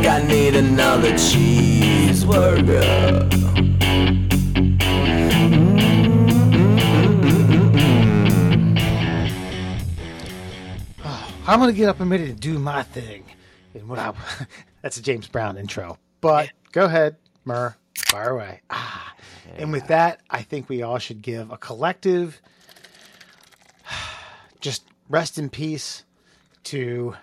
think I need another cheeseburger. I'm gonna get up and ready to do my thing. And what I, that's a James Brown intro. But go ahead, Murr, fire away. Ah. And with that, I think we all should give a collective just rest in peace to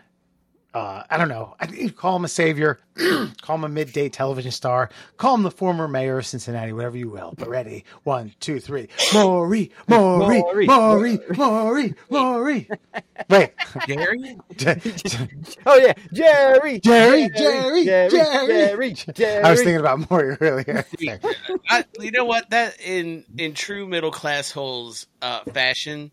uh, I don't know. I think you call him a savior, call him a midday television star, call him the former mayor of Cincinnati, whatever you will. But ready, one, two, three. Maury, Maury, Maury. Maury, Maury, Maury. Wait, Gary? Oh yeah, Jerry, Jerry, Jerry, Jerry, Jerry. Jerry, Jerry. I was thinking about Maury earlier. I, you know what? That in in true middle class hoes uh, fashion,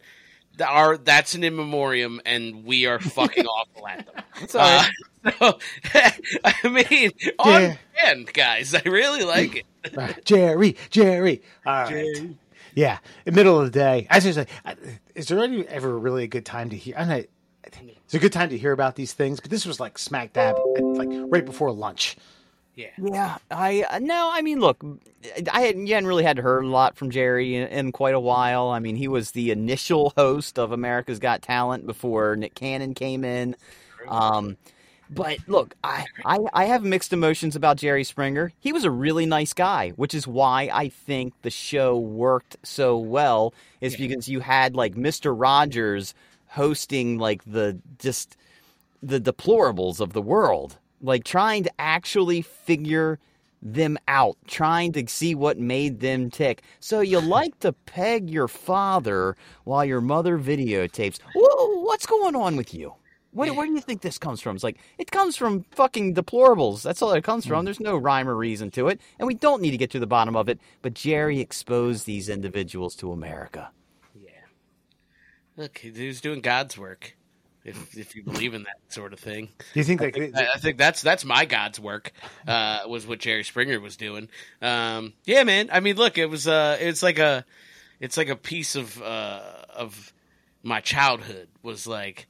our that's an in memoriam, and we are fucking awful at them. Uh, so, I mean, on Yeah. brand, guys. I really like it. Right. Jerry, Jerry. All right. Yeah, in the middle of the day. I was just like, is there any ever really a good time to hear? I know it's a good time to hear about these things, but this was like smack dab, like right before lunch. Yeah. Yeah, I uh, no. I mean, look, I hadn't, you hadn't really had heard a lot from Jerry in, in quite a while. I mean, he was the initial host of America's Got Talent before Nick Cannon came in. Um, but look, I, I I have mixed emotions about Jerry Springer. He was a really nice guy, which is why I think the show worked so well. Is because you had like Mister Rogers hosting like the just the deplorables of the world, like trying to actually figure them out, trying to see what made them tick. So you like to peg your father while your mother videotapes. Whoa, what's going on with you? Where, where do you think this comes from? It's like it comes from fucking deplorables. That's all it comes from. Hmm. There's no rhyme or reason to it, and we don't need to get to the bottom of it. But Jerry exposed these individuals to America. Yeah. Look, he was doing God's work. If if you believe in that sort of thing, Do you think like I, I think that's that's my God's work. Uh, was what Jerry Springer was doing. Um, yeah, man. I mean, look, it was uh, it's like a, it's like a piece of uh of my childhood was like.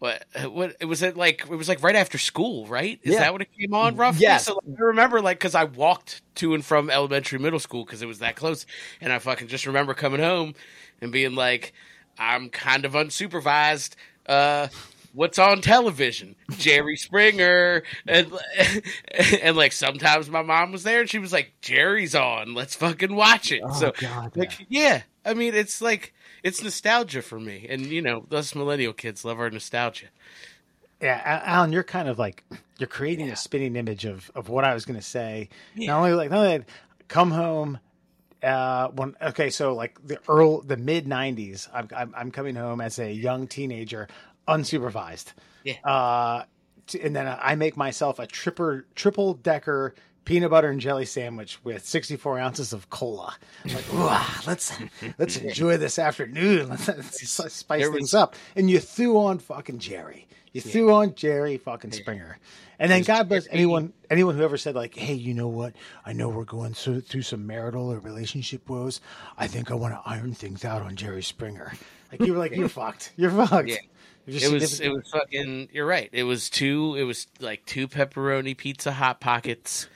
What? What? It was at like it was like right after school, right? Is Yeah. that when it came on? Roughly. Yes. So like, I remember like because I walked to and from elementary, middle school because it was that close, and I fucking just remember coming home and being like, I'm kind of unsupervised. Uh, what's on television? Jerry Springer, and and like sometimes my mom was there and she was like, Jerry's on, let's fucking watch it. so God, like, yeah, I mean, it's like it's nostalgia for me, and you know, us millennial kids love our nostalgia. Yeah, Alan, you're kind of like you're creating a spinning image of of what I was going to say. Not only like not only that, come home. Uh, when okay, so like the early the mid '90s, I'm, I'm I'm coming home as a young teenager, unsupervised. Yeah. Uh, and then I make myself a tripper triple decker peanut butter and jelly sandwich with 64 ounces of cola. Like, "Ooh, let's let's enjoy this afternoon. Let's, let's spice things up. And you threw on fucking Jerry. You threw on Jerry fucking Springer. And then God bless anyone anyone who ever said like, "Hey, you know what? I know we're going through, through some marital or relationship woes. I think I want to iron things out on Jerry Springer." Like you were like, "You're fucked. You're fucked." Yeah. You're It was it was fucking. You're right. It was two. It was like two pepperoni pizza hot pockets,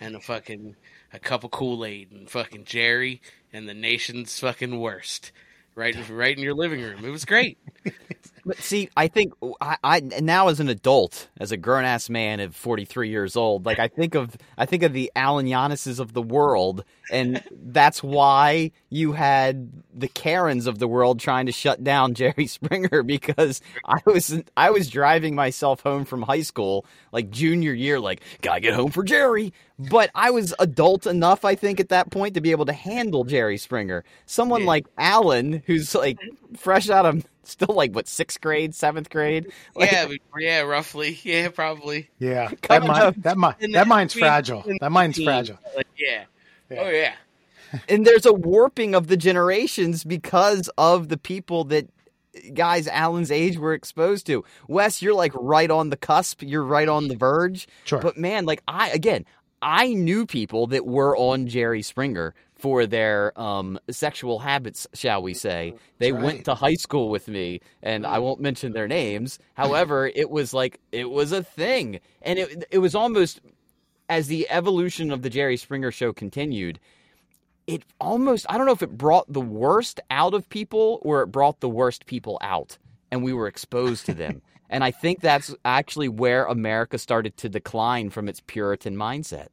and a fucking a cup of Kool Aid and fucking Jerry and the nation's fucking worst. Right, right in your living room. It was great. But see, I think I, I now as an adult, as a grown ass man of forty three years old, like I think of I think of the Alan Giannis's of the world, and that's why you had the Karens of the world trying to shut down Jerry Springer because I was I was driving myself home from high school like junior year, like gotta get home for Jerry. But I was adult enough, I think, at that point to be able to handle Jerry Springer. Someone Yeah. like Alan, who's like fresh out of still like what sixth grade, seventh grade. Like, yeah, yeah, roughly. Yeah, probably. yeah. That Coming mind, that mind, that mind's between- fragile. That mind's 15, fragile. Like, yeah. Yeah. Oh yeah. and there's a warping of the generations because of the people that guys Alan's age were exposed to. Wes, you're like right on the cusp. You're right on the verge. Sure. But man, like I again, I knew people that were on Jerry Springer for their um, sexual habits, shall we say. They That's went to high school with me, and I won't mention their names. However, it was like it was a thing, and it it was almost as the evolution of the Jerry Springer show continued. It almost I don't know if it brought the worst out of people or it brought the worst people out, and we were exposed to them. And I think that's actually where America started to decline from its Puritan mindset.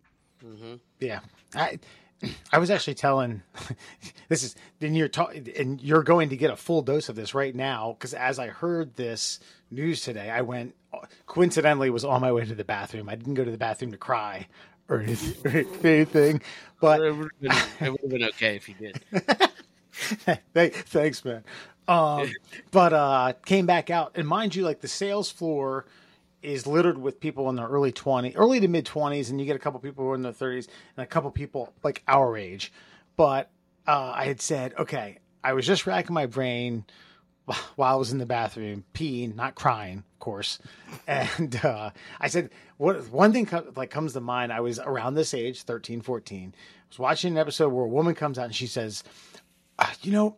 Yeah, I I was actually telling this is then you're talking and you're going to get a full dose of this right now because as I heard this news today, I went coincidentally was on my way to the bathroom. I didn't go to the bathroom to cry or anything, but It would have been, it would have been okay if you did. Thank- thanks, man. Um, but uh, came back out, and mind you, like the sales floor is littered with people in their early twenty, early to mid twenties, and you get a couple people who are in their thirties, and a couple people like our age. But uh, I had said, okay, I was just racking my brain while I was in the bathroom, peeing, not crying, of course. And uh, I said, what one thing co- like comes to mind. I was around this age, 13, 14. I was watching an episode where a woman comes out and she says, uh, you know,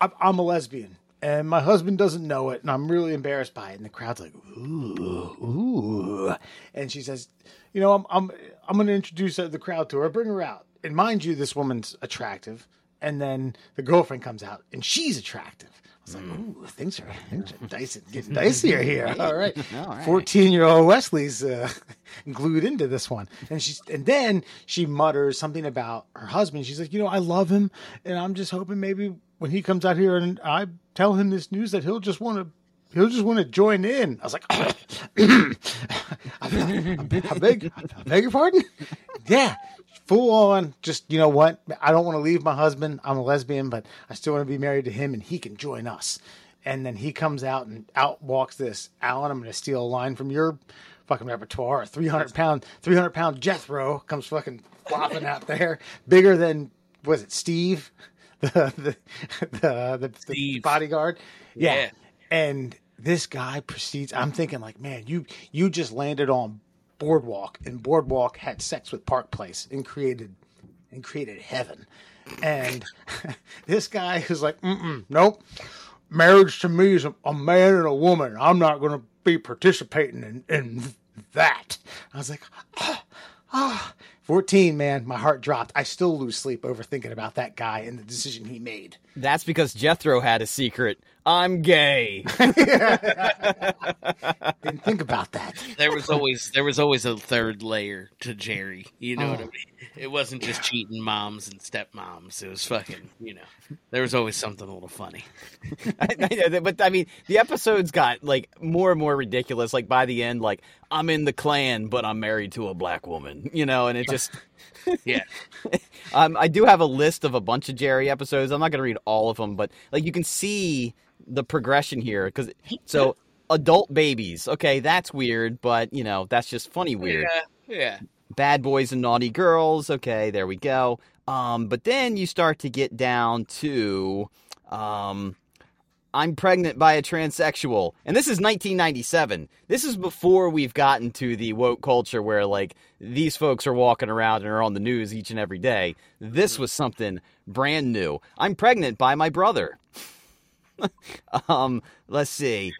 I'm, I'm a lesbian and my husband doesn't know it and I'm really embarrassed by it. And the crowd's like, ooh, ooh. And she says, you know, I'm, I'm, I'm going to introduce the crowd to her, bring her out. And mind you, this woman's attractive. And then the girlfriend comes out and she's attractive. I was like, ooh, things are, things are dicey, getting dicier here. All right. All right. 14 year old Wesley's uh, glued into this one. And she's, and then she mutters something about her husband. She's like, you know, I love him. And I'm just hoping maybe when he comes out here and I tell him this news that he'll just want to, he'll just want to join in. I was like, I, beg, I beg, I beg your pardon? Yeah. Full on, just you know what? I don't want to leave my husband. I'm a lesbian, but I still want to be married to him, and he can join us. And then he comes out and out walks this Alan. I'm going to steal a line from your fucking repertoire. A 300 pound, 300 pound Jethro comes fucking flopping out there, bigger than was it Steve, the the the, the, bodyguard? Yeah. Yeah. And this guy proceeds. I'm thinking like, man, you you just landed on Boardwalk, and Boardwalk had sex with Park Place and created and created heaven. And this guy is like, Mm-mm, nope. Marriage to me is a, a man and a woman. I'm not going to be participating in, in that. I was like, ah, ah. 14, man, my heart dropped. I still lose sleep over thinking about that guy and the decision he made. That's because Jethro had a secret. I'm gay. Didn't think about that. There was always there was always a third layer to Jerry. You know what I Oh. mean? It wasn't just cheating moms and stepmoms. It was fucking. You know, there was always something a little funny. I, I know that, but I mean, the episodes got like more and more ridiculous. Like by the end, like I'm in the Klan, but I'm married to a black woman. You know, and it just. Yeah, Um, I do have a list of a bunch of Jerry episodes. I'm not going to read all of them, but like you can see the progression here because so adult babies. Okay, that's weird, but you know that's just funny weird. yeah, yeah. Bad boys and naughty girls. Okay, there we go. Um, but then you start to get down to um, I'm pregnant by a transsexual. And this is 1997. This is before we've gotten to the woke culture where, like, these folks are walking around and are on the news each and every day. This was something brand new. I'm pregnant by my brother. um, let's see.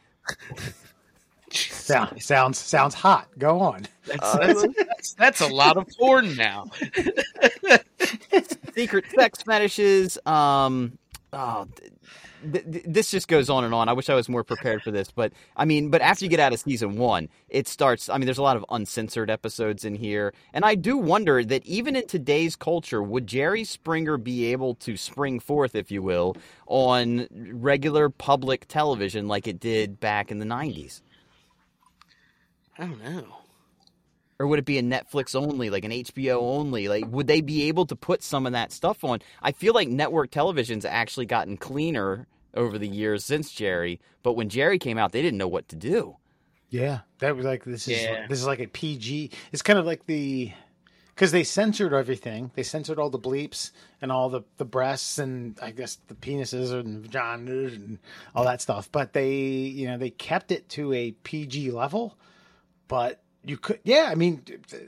Sound, sounds sounds hot. Go on. That's, that's, that's, that's a lot of porn now. secret sex fetishes. Um, oh, th- th- this just goes on and on. I wish I was more prepared for this, but I mean, but after you get out of season one, it starts. I mean, there's a lot of uncensored episodes in here, and I do wonder that even in today's culture, would Jerry Springer be able to spring forth, if you will, on regular public television like it did back in the '90s? I don't know. Or would it be a Netflix only, like an HBO only? Like, would they be able to put some of that stuff on? I feel like network television's actually gotten cleaner over the years since Jerry, but when Jerry came out, they didn't know what to do. Yeah, that was like this is Yeah. this is like a PG. It's kind of like the because they censored everything. They censored all the bleeps and all the the breasts and I guess the penises and vaginas and all that stuff. But they you know they kept it to a PG level. But you could, yeah. I mean,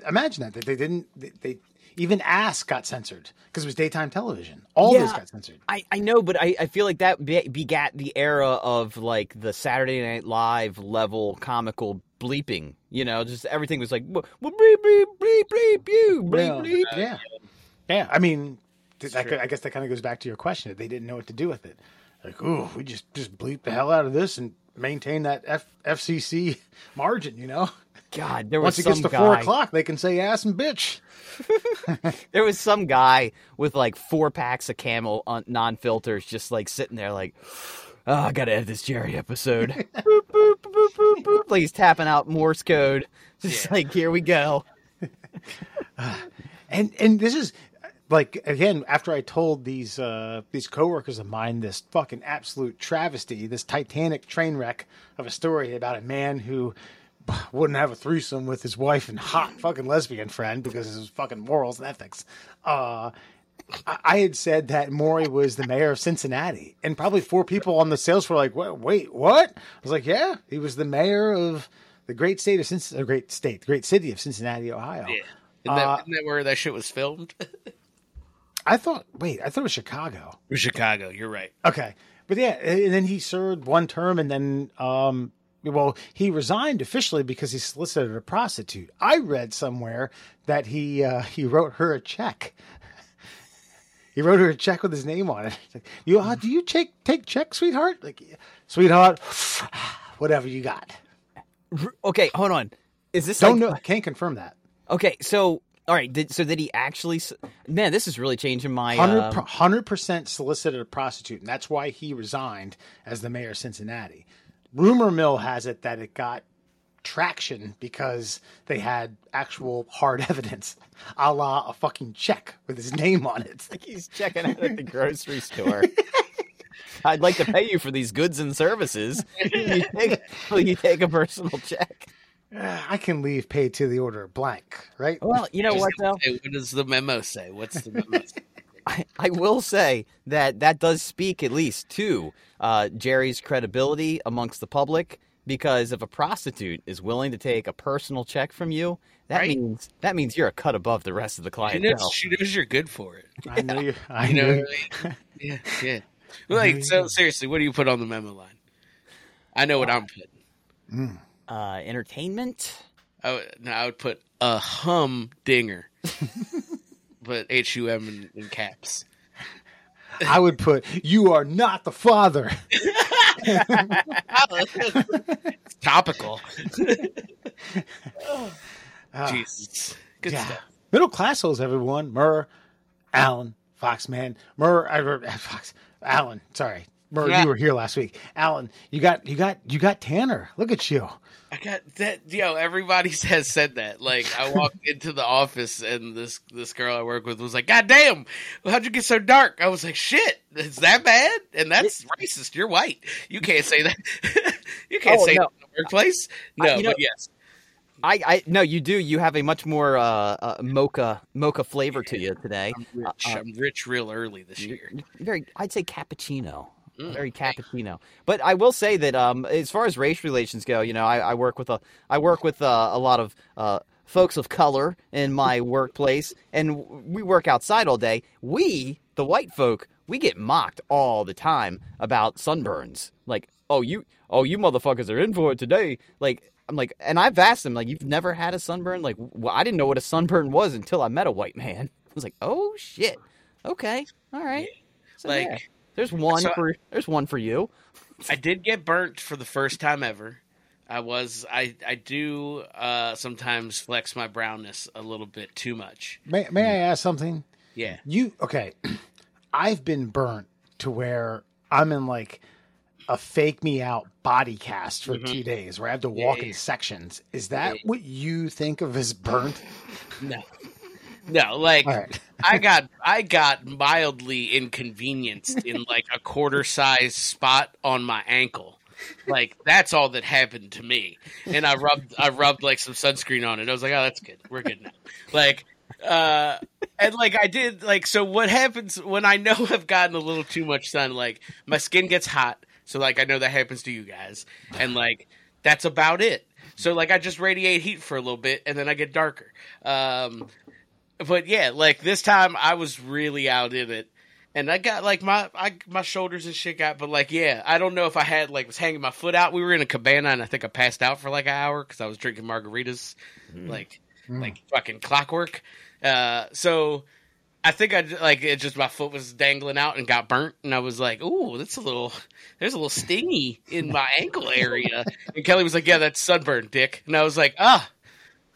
imagine that that they didn't. They, they even Ask got censored because it was daytime television. All Yeah. this got censored. I, I know, but I, I feel like that begat the era of like the Saturday Night Live level comical bleeping. You know, just everything was like "Well, bleep bleep bleep bleep you bleep bleep. Yeah, yeah. I mean, that, I guess that kind of goes back to your question. They didn't know what to do with it. Like, ooh, we just just bleep the hell out of this and maintain that F- FCC margin. You know, God, there was once it gets to guy. four o'clock, they can say ass and bitch. There was some guy with like four packs of Camel non filters, just like sitting there, like, oh, I gotta edit this Jerry episode. boop, boop, boop, boop, boop. He's tapping out Morse code, just Yeah. like here we go. and and this is like again after I told these uh, these coworkers of mine this fucking absolute travesty, this Titanic train wreck of a story about a man who wouldn't have a threesome with his wife and hot fucking lesbian friend because of his fucking morals and ethics. Uh, I- I had said that Maury was the mayor of Cincinnati, and probably four people on the sales were like, "Wait, wait, what?" I was like, "Yeah, he was the mayor of the great state of Cincinnati, great state, the great city of Cincinnati, Ohio." Yeah. Isn't that, Uh, isn't that where that shit was filmed? I thought, wait, I thought it was Chicago. Was Chicago. You're right. Okay, but yeah, and then he served one term, and then, um, well, he resigned officially because he solicited a prostitute. I read somewhere that he uh, he wrote her a check. He wrote her a check with his name on it. Like, you, uh, do you take take check, sweetheart? Like, sweetheart, whatever you got. Okay, hold on. Is this Don't like, know, can't confirm that. Okay, so all right, did, so did he actually? Man, this is really changing my. Hundred um, hundred percent solicited a prostitute, and that's why he resigned as the mayor of Cincinnati. Rumor mill has it that it got traction because they had actual hard evidence, a la a fucking check with his name on it. It's like he's checking out at the grocery store. I'd like to pay you for these goods and services. You take, will you take a personal check? I can leave paid to the order blank, right? Well, you know what though, Hey, what does the memo say? What's the memo say? I, I will say that that does speak at least to uh, Jerry's credibility amongst the public. Because if a prostitute is willing to take a personal check from you, that Right. means that means you're a cut above the rest of the She clientele. knows, she knows you're good for it. I know you. I You know know. what I mean? Yeah, yeah. Like, so seriously, what do you put on the memo line? I know what I'm putting. Uh, entertainment. I would, no, I would put a hum dinger, but H U M in, in caps. I would put you are not the father. It's topical. Ah, Jesus, good Yeah. stuff. Middle class hoes, everyone. Murr, Alan, Foxman, Murr, I, Fox, Alan. Sorry, Murr, Yeah. you were here last week. Alan. you got, you got, you got Tanner. Look at you. I got that. Yo, everybody has said that. Like, I walked into the office and this this girl I work with was like, "God damn, how'd you get so dark?" I was like, "Shit, is that bad?" And that's racist. You're white. You can't say that. you can't Oh, say no. that in the workplace. No, I- you know- but yes, I, I no, you do. You have a much more uh, uh, mocha mocha flavor to you today. I'm rich. Uh, I'm rich real early this year. Very, I'd say cappuccino. Mm, Very cappuccino. But I will say that um, as far as race relations go, you know, I, I work with a I work with uh, a lot of uh, folks of color in my workplace, and we work outside all day. We, the white folk, we get mocked all the time about sunburns. Like, oh you, oh you motherfuckers are in for it today. Like. I'm like, and I've asked them, like, you've never had a sunburn? Like, well, I didn't know what a sunburn was until I met a white man. I was like, oh shit, okay, all right. So, Like, yeah. There's one so- for there's one for you. I did get burnt for the first time ever. I was I I do uh sometimes flex my brownness a little bit too much. May, may I ask something? Yeah. You okay? I've been burnt to where I'm in like a fake me out body cast for two days, where I have to walk Mm-hmm. Yeah, in sections. Is that Yeah. what you think of as burnt? No. No, like right. I got I got mildly inconvenienced in like a quarter size spot on my ankle. Like that's all that happened to me. And I rubbed I rubbed like some sunscreen on it. I was like, "Oh, that's good. We're good now." Like uh and like I did like so what happens when I know I've gotten a little too much sun like my skin gets hot. So like I know that happens to you guys. And like that's about it. So like I just radiate heat for a little bit and then I get darker. Um, but yeah, like this time I was really out in it. And I got like my I, my shoulders and shit got, but like yeah, I don't know if I had like was hanging my foot out. We were in a cabana and I think I passed out for like an hour because I was drinking margaritas, like like fucking clockwork. Uh, so I think I like it. Just my foot was dangling out and got burnt, and I was like, "Ooh, that's a little. There's a little stingy in my ankle area." And Kelly was like, "Yeah, that's sunburn, dick." And I was like, "Ah,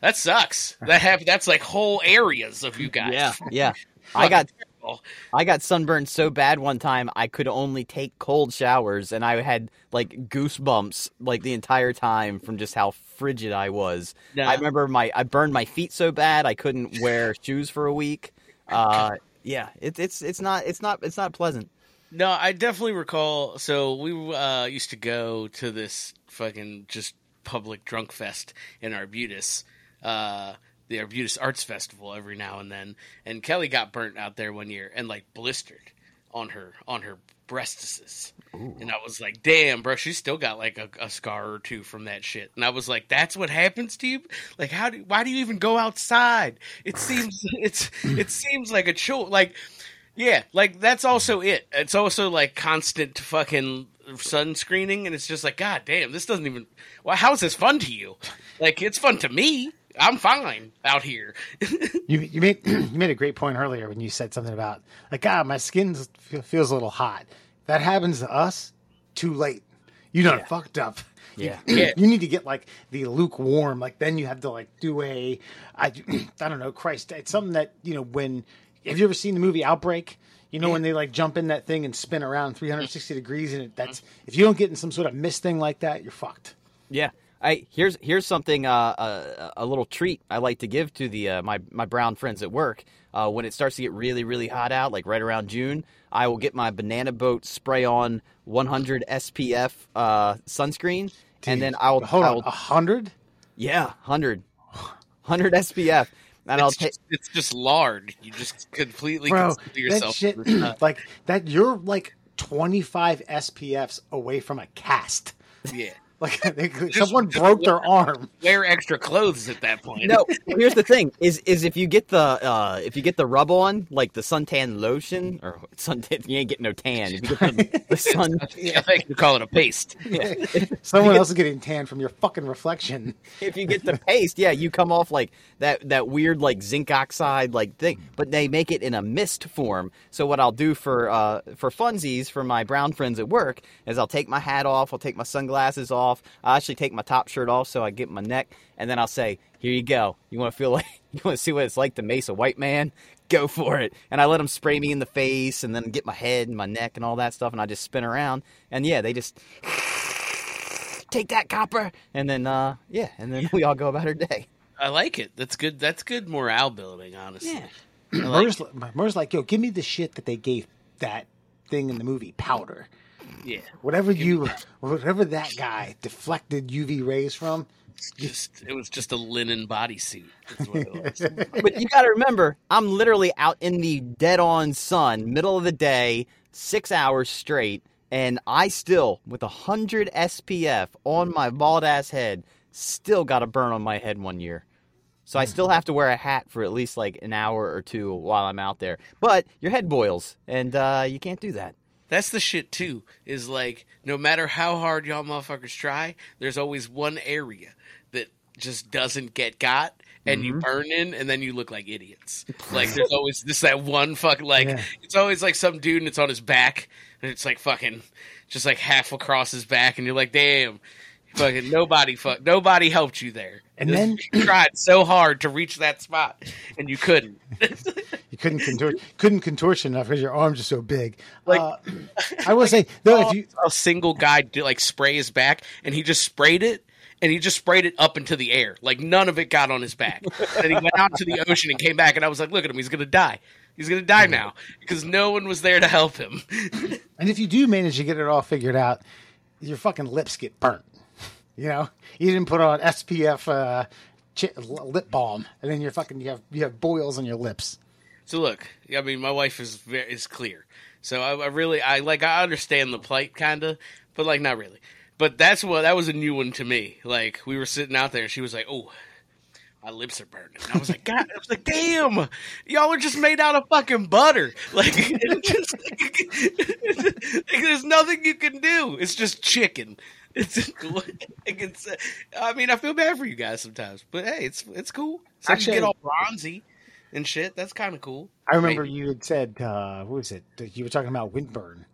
that sucks. That have that's like whole areas of you guys." Yeah, yeah. I got Terrible. I got sunburned so bad one time I could only take cold showers and I had like goosebumps like the entire time from just how frigid I was. I remember my I burned my feet so bad I couldn't wear shoes for a week. Uh, yeah, it's it's it's not it's not it's not pleasant. No, I definitely recall. So we uh, used to go to this fucking just public drunk fest in Arbutus, uh, the Arbutus Arts Festival every now and then. And Kelly got burnt out there one year and like blistered on her on her breastises. And I was like, "Damn, bro, she's still got like a, a scar or two from that shit." And I was like, "That's what happens to you? Like, how do why do you even go outside? It seems it's it seems like a chore. Like, yeah, like that's also it. It's also like constant fucking sunscreening, and it's just like, God damn, this doesn't even. Well, how is this fun to you? Like, it's fun to me. I'm fine out here. You you made you made a great point earlier when you said something about like God, my skin feels a little hot. That happens to us. Too late. You done Yeah. fucked up. Yeah. Yeah. You need to get like the lukewarm. Like then you have to like do a I I don't know. Christ, it's something that you know when. Have you ever seen the movie Outbreak? You know when they like jump in that thing and spin around 360 mm. degrees, and it, that's if you don't get in some sort of mist thing like that, you're fucked. Yeah. I here's here's something uh, a, a little treat I like to give to the uh, my my brown friends at work. Uh, when it starts to get really really hot out, like right around June, I will get my banana boat spray on 100 SPF uh, sunscreen, and then I'll hold I'll, on a hundred. yeah 100 100 SPF, and I'll It's take just, it's just lard. You just completely bro consider that yourself. shit like that you're like 25 spfs away from a cast yeah. Like they, someone broke their arm Wear extra clothes at that point. no. Here's the thing: is is if you get the uh, if you get the rub on like the suntan lotion or suntan, you ain't getting no tan. If you get the, the sun, I think you call it a paste. yeah. someone else is getting tan from your fucking reflection if you get the paste, yeah, you come off like that that weird like zinc oxide like thing. But they make it in a mist form. So what I'll do for uh for funsies for my brown friends at work is I'll take my hat off, I'll take my sunglasses off, I actually take my top shirt off so I get my neck, and then I'll say, "Here you go. You want to feel like you want to see what it's like to mace a white man." Go for it, and I let them spray me in the face, and then get my head and my neck and all that stuff, and I just spin around, and yeah, they just take that copper, and then uh, yeah, and then we all go about our day. I like it. That's good. That's good morale building, honestly. Yeah. I like Murr's, Murr's like yo give me the shit that they gave that thing in the movie powder Yeah. whatever you whatever that guy deflected uv rays from Just it was just a linen bodysuit. That's what it was. But you got to remember, I'm literally out in the dead on sun, middle of the day, six hours straight, and I still, with a 100 SPF on my bald ass head, still got a burn on my head one year. So I still have to wear a hat for at least like an hour or two while I'm out there. But your head boils, and uh, you can't do that. That's the shit too. Is like no matter how hard y'all motherfuckers try, there's always one area that just doesn't get got, and you mm-hmm. burn in, and then you look like idiots. Like there's always this that one fucking like Yeah. it's always like some dude and it's on his back, and it's like fucking just like half across his back, and you're like, damn. Fucking nobody, fuck, nobody helped you there. And then- you tried so hard to reach that spot, and you couldn't. you couldn't contort couldn't contortion enough because your arms are so big Like- uh, i will say though if you a single guy did like spray his back, and he just sprayed it, and he just sprayed it up into the air. Like none of it got on his back. and he went out to the ocean and came back, and I was like, "Look at him, he's gonna die. He's gonna die now because no one was there to help him." And if you do manage to get it all figured out, your fucking lips get burnt. You know, you didn't put on SPF uh, chi- lip balm, and then you're fucking you have you have boils on your lips. so look, I mean, my wife is is clear. So I, I really, I like, I understand the plight, kind of, but like not really. but that's what that was a new one to me. Like we were sitting out there, and she was like, "Oh, my lips are burning." And I was like, "God," I was like, "Damn, y'all are just made out of fucking butter. Like, just, like, there's nothing you can do. It's just chicken." It's, it's, I mean, I feel bad for you guys sometimes, but hey, it's it's cool. So Actually- you get all bronzy and shit. That's kind of cool. I remember Maybe. you had said, uh, what was it? You were talking about windburn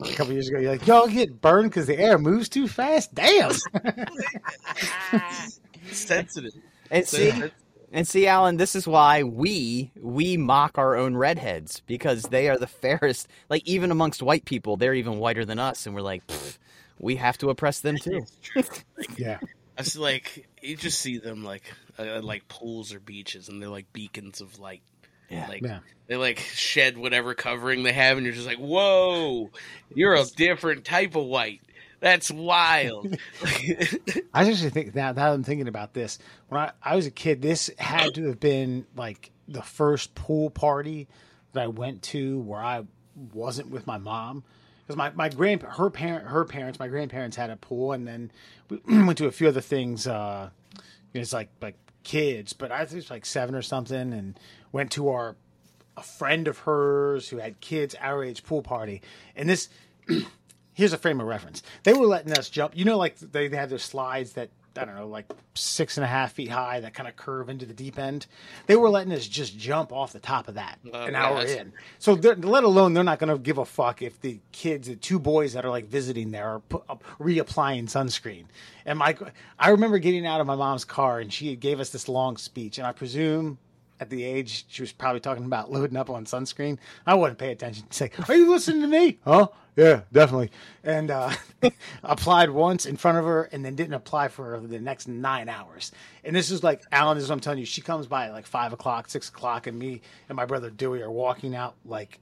a couple years ago. You're like, y'all get burned because the air moves too fast. Damn. sensitive. And see, and see, Alan, this is why we we mock our own redheads because they are the fairest. Like even amongst white people, they're even whiter than us, and we're like, "Pfft, we have to oppress them too. yeah. I was like, you just see them like uh, like pools or beaches, and they're like beacons of light. Yeah. Like Yeah. they like shed whatever covering they have, and you're just like, whoa, you're a different type of white. That's wild. I actually think now, now that I'm thinking about this, when I, I was a kid, this had to have been like the first pool party that I went to where I wasn't with my mom. Because my, my grand her parent her parents my grandparents had a pool and then we went to a few other things uh it's like like kids but I think it's like seven or something and went to our a friend of hers who had kids our age pool party and this here's a frame of reference. They were letting us jump. You know, like they, they have those slides that I don't know, like six and a half feet high that kind of curve into the deep end. They were letting us just jump off the top of that an hour in. So let alone they're not going to give a fuck if the kids, the two boys that are like visiting there, are put, up, reapplying sunscreen. And my, I remember getting out of my mom's car and she gave us this long speech, and I presume at the age she was probably talking about loading up on sunscreen. I wouldn't pay attention. To say, "Are you listening to me?" Huh? Yeah, definitely. And uh, applied once in front of her, and then didn't apply for the next nine hours. And this is like Alan. This is what I'm telling you. She comes by like five o'clock, six o'clock, and me and my brother Dewey are walking out like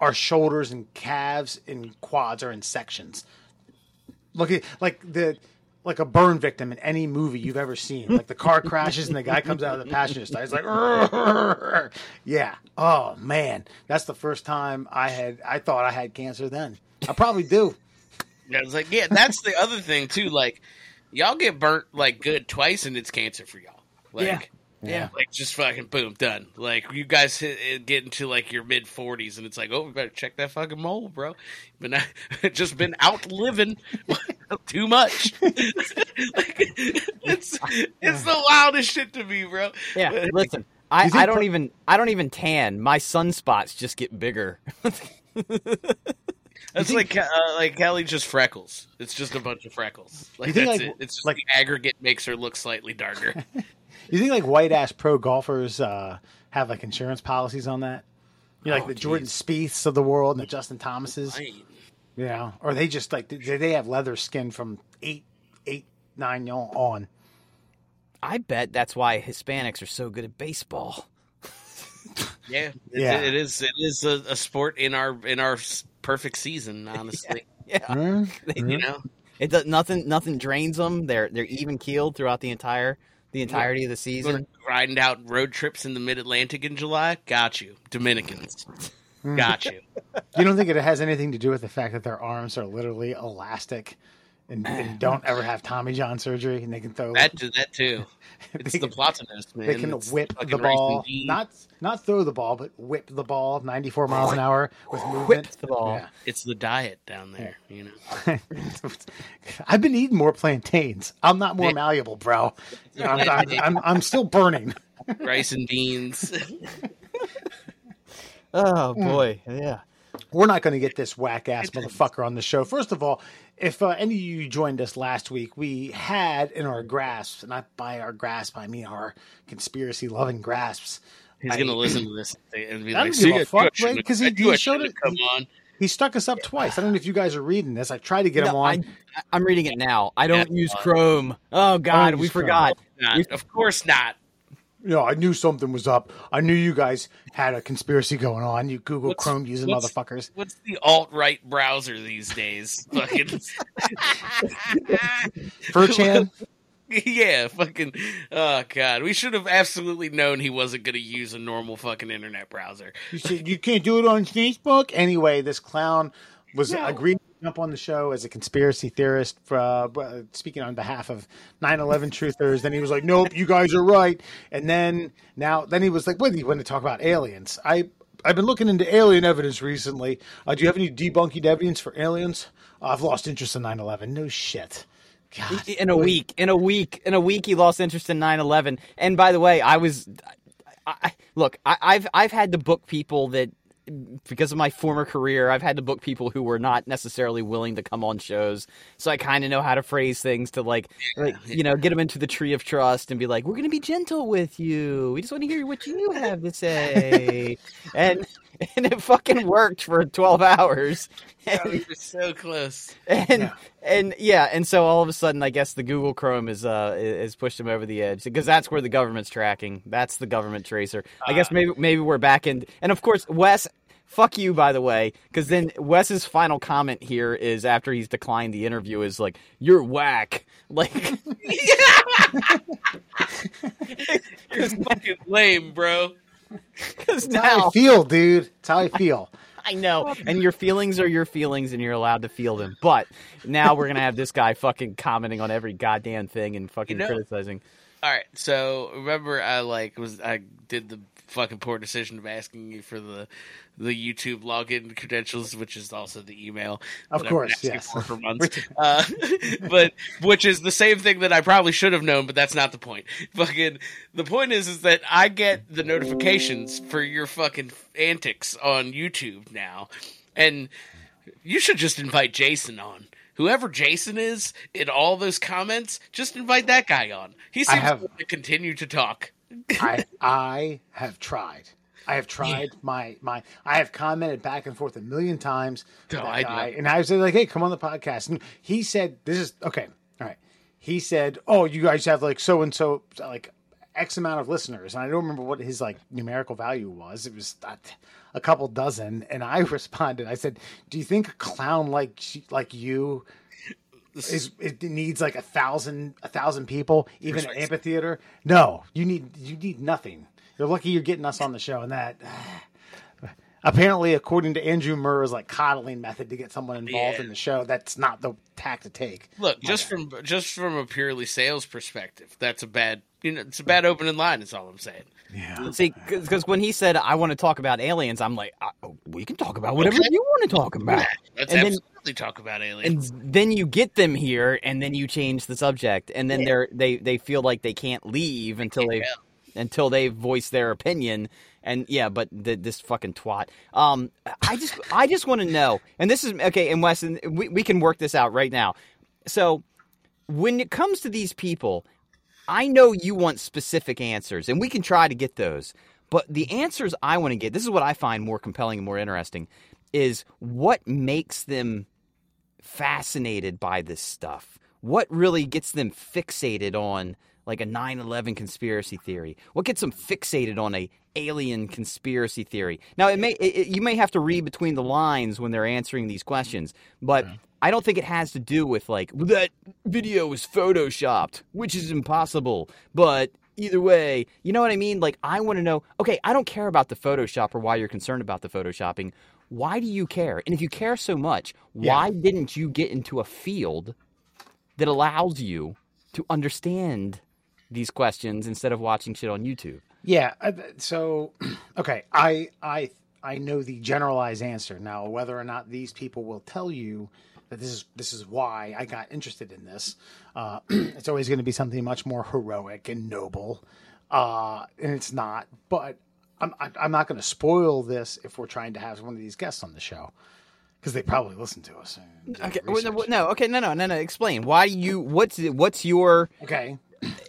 our shoulders and calves and quads are in sections. Look at like the like a burn victim in any movie you've ever seen. Like the car crashes and the guy comes out of the passenger side. He's like, "Rrrr." yeah. Oh man, that's the first time I had. I thought I had cancer. Then I probably do. I was like, yeah, that's the other thing too. Like, y'all get burnt like good twice, and it's cancer for y'all. Like, Yeah. Yeah. like just fucking boom, done. Like you guys hit, it- get into like your mid forties, and it's like, oh, we better check that fucking mole, bro. But now, just been out living too much. like, it's it's the wildest shit to me, bro. Yeah, listen, I, I don't per- even I don't even tan. My sunspots just get bigger. That's like uh, like Kelly just freckles. It's just a bunch of freckles. Like that's like- it. It's just like- the aggregate makes her look slightly darker. You think like white ass pro golfers uh, have like insurance policies on that? You know, like Oh, the Jordan Spieths of the world and the Justin Thomases. Fine. You know, or they just like they, they have leather skin from eight, eight, nine y'all on. I bet that's why Hispanics are so good at baseball. Yeah, it, Yeah. it is. It is a, a sport in our in our perfect season. Honestly, Yeah, Mm-hmm. you know, it does nothing. Nothing drains them. They're they're even keeled throughout the entire the entirety of the Going season. riding out road trips in the Mid Atlantic in July. Got you, Dominicans. Hmm. Got you. You don't think it has anything to do with the fact that their arms are literally elastic and, and don't ever have Tommy John surgery and they can throw That that too. It's They the can- plantains, man. they can It's whip the ball, not not throw the ball, but whip the ball 94 miles an hour with movement. Whip the ball. Yeah. It's the diet down there. You know. I've been eating more plantains. I'm not more malleable, bro. I'm, I'm, I'm, I'm still burning. rice and beans. Oh mm. boy, yeah. We're not going to get this whack ass motherfucker on the show. First of all, if uh, any of you joined us last week, we had in our grasps, and I by our grasp I mean our conspiracy loving grasps. He's gonna listen to this and be I like, don't give a fuck, right? 'Cause he- I knew he showed shouldn't it- Come he- on. He stuck us up twice. I don't know if you guys are reading this. I tried to get him on. I, I'm reading it now. I don't Yeah. use Chrome. Oh God, we forgot. Not, of course not. You know, I knew something was up. I knew you guys had a conspiracy going on. You Google What's- Chrome using what's- motherfuckers. What's the alt right browser these days? Fucking 4chan. yeah, fucking. Oh god, we should have absolutely known he wasn't gonna use a normal fucking internet browser. You said you can't do it on Facebook anyway. This clown was No. agreed jump on the show as a conspiracy theorist, for, uh, speaking on behalf of 9/11 truthers. Then he was like, "Nope, you guys are right." And then now, then he was like, "What? He wanted to talk about aliens." I I've been looking into alien evidence recently. Uh, do you have any debunking evidence for aliens? Uh, I've lost interest in 9/11. No shit. God, in a week, in a week, in a week, he lost interest in 9/11. And by the way, I was, I, look, I, I've I've had to book people that because of my former career, I've had to book people who were not necessarily willing to come on shows. So I kind of know how to phrase things to like, like, you know, get them into the tree of trust and be like, "We're going to be gentle with you. We just want to hear what you have to say." and and it fucking worked for 12 hours. And, we were so close. And yeah. and yeah, and so all of a sudden, I guess the Google Chrome is uh is pushed him over the edge because that's where the government's tracking. That's the government tracer. I guess uh. maybe maybe we're back in. And of course, Wes fuck you by the way because then wes's final comment here is after he's declined the interview is like you're whack like you're fucking lame bro because now how i feel dude it's how i feel I know. And your feelings are your feelings and you're allowed to feel them. But now we're going to have this guy fucking commenting on every goddamn thing and fucking you know, criticizing. All right. So remember I like was I did the fucking poor decision of asking you for the the YouTube login credentials, which is also the email. Of course, yes. For, for months, uh, but which is the same thing that I probably should have known, but that's not the point. Fucking the point is, is that I get the notifications for your fucking antics on YouTube now, and you should just invite Jason on whoever Jason is in all those comments, just invite that guy on. He seems have, to continue to talk. I I have tried. I have tried yeah. my my. I have commented back and forth a million times. No, oh, I guy, and I was like, "Hey, come on the podcast." And he said, "This is okay." All right. He said, "Oh, you guys have like so and so like X amount of listeners," and I don't remember what his like numerical value was. It was a couple dozen, and I responded. I said, "Do you think a clown like like you?" Is, it needs like a thousand a thousand people even an amphitheater. No you need you need nothing. You're lucky you're getting us on the show, and that apparently, according to Andrew Murr's like coddling method to get someone involved yeah. in the show, that's not the tack to take. Look, just from just from a purely sales perspective, that's a bad you know it's a bad opening line. Is all I'm saying. Yeah. See, because when he said I want to talk about aliens, I'm like, we can talk about whatever okay. you want to talk about. Yeah, let's and absolutely then, talk about aliens. And then you get them here, and then you change the subject, and then yeah. they're they they feel like they can't leave until they until they voice their opinion. And yeah, but the, this fucking twat. Um, I just I just want to know, and this is okay. And Weston, we we can work this out right now. So when it comes to these people, I know you want specific answers, and we can try to get those. But the answers I want to get, this is what I find more compelling and more interesting, is what makes them fascinated by this stuff. What really gets them fixated on like a 9/11 conspiracy theory? What gets them fixated on a alien conspiracy theory? Now, it may it, you may have to read between the lines when they're answering these questions, but yeah. I don't think it has to do with like that video was photoshopped, which is impossible. But either way, you know what I mean? Like I want to know, okay, I don't care about the photoshop or why you're concerned about the photoshopping. Why do you care? And if you care so much, why yeah. didn't you get into a field that allows you to understand these questions instead of watching shit on YouTube. Yeah. So, okay, I I I know the generalized answer now. Whether or not these people will tell you that this is this is why I got interested in this, uh, it's always going to be something much more heroic and noble, uh, and it's not. But I'm I'm not going to spoil this if we're trying to have one of these guests on the show because they probably listen to us. Okay, no, okay, no, no, no, no. Explain why you. What's what's your okay?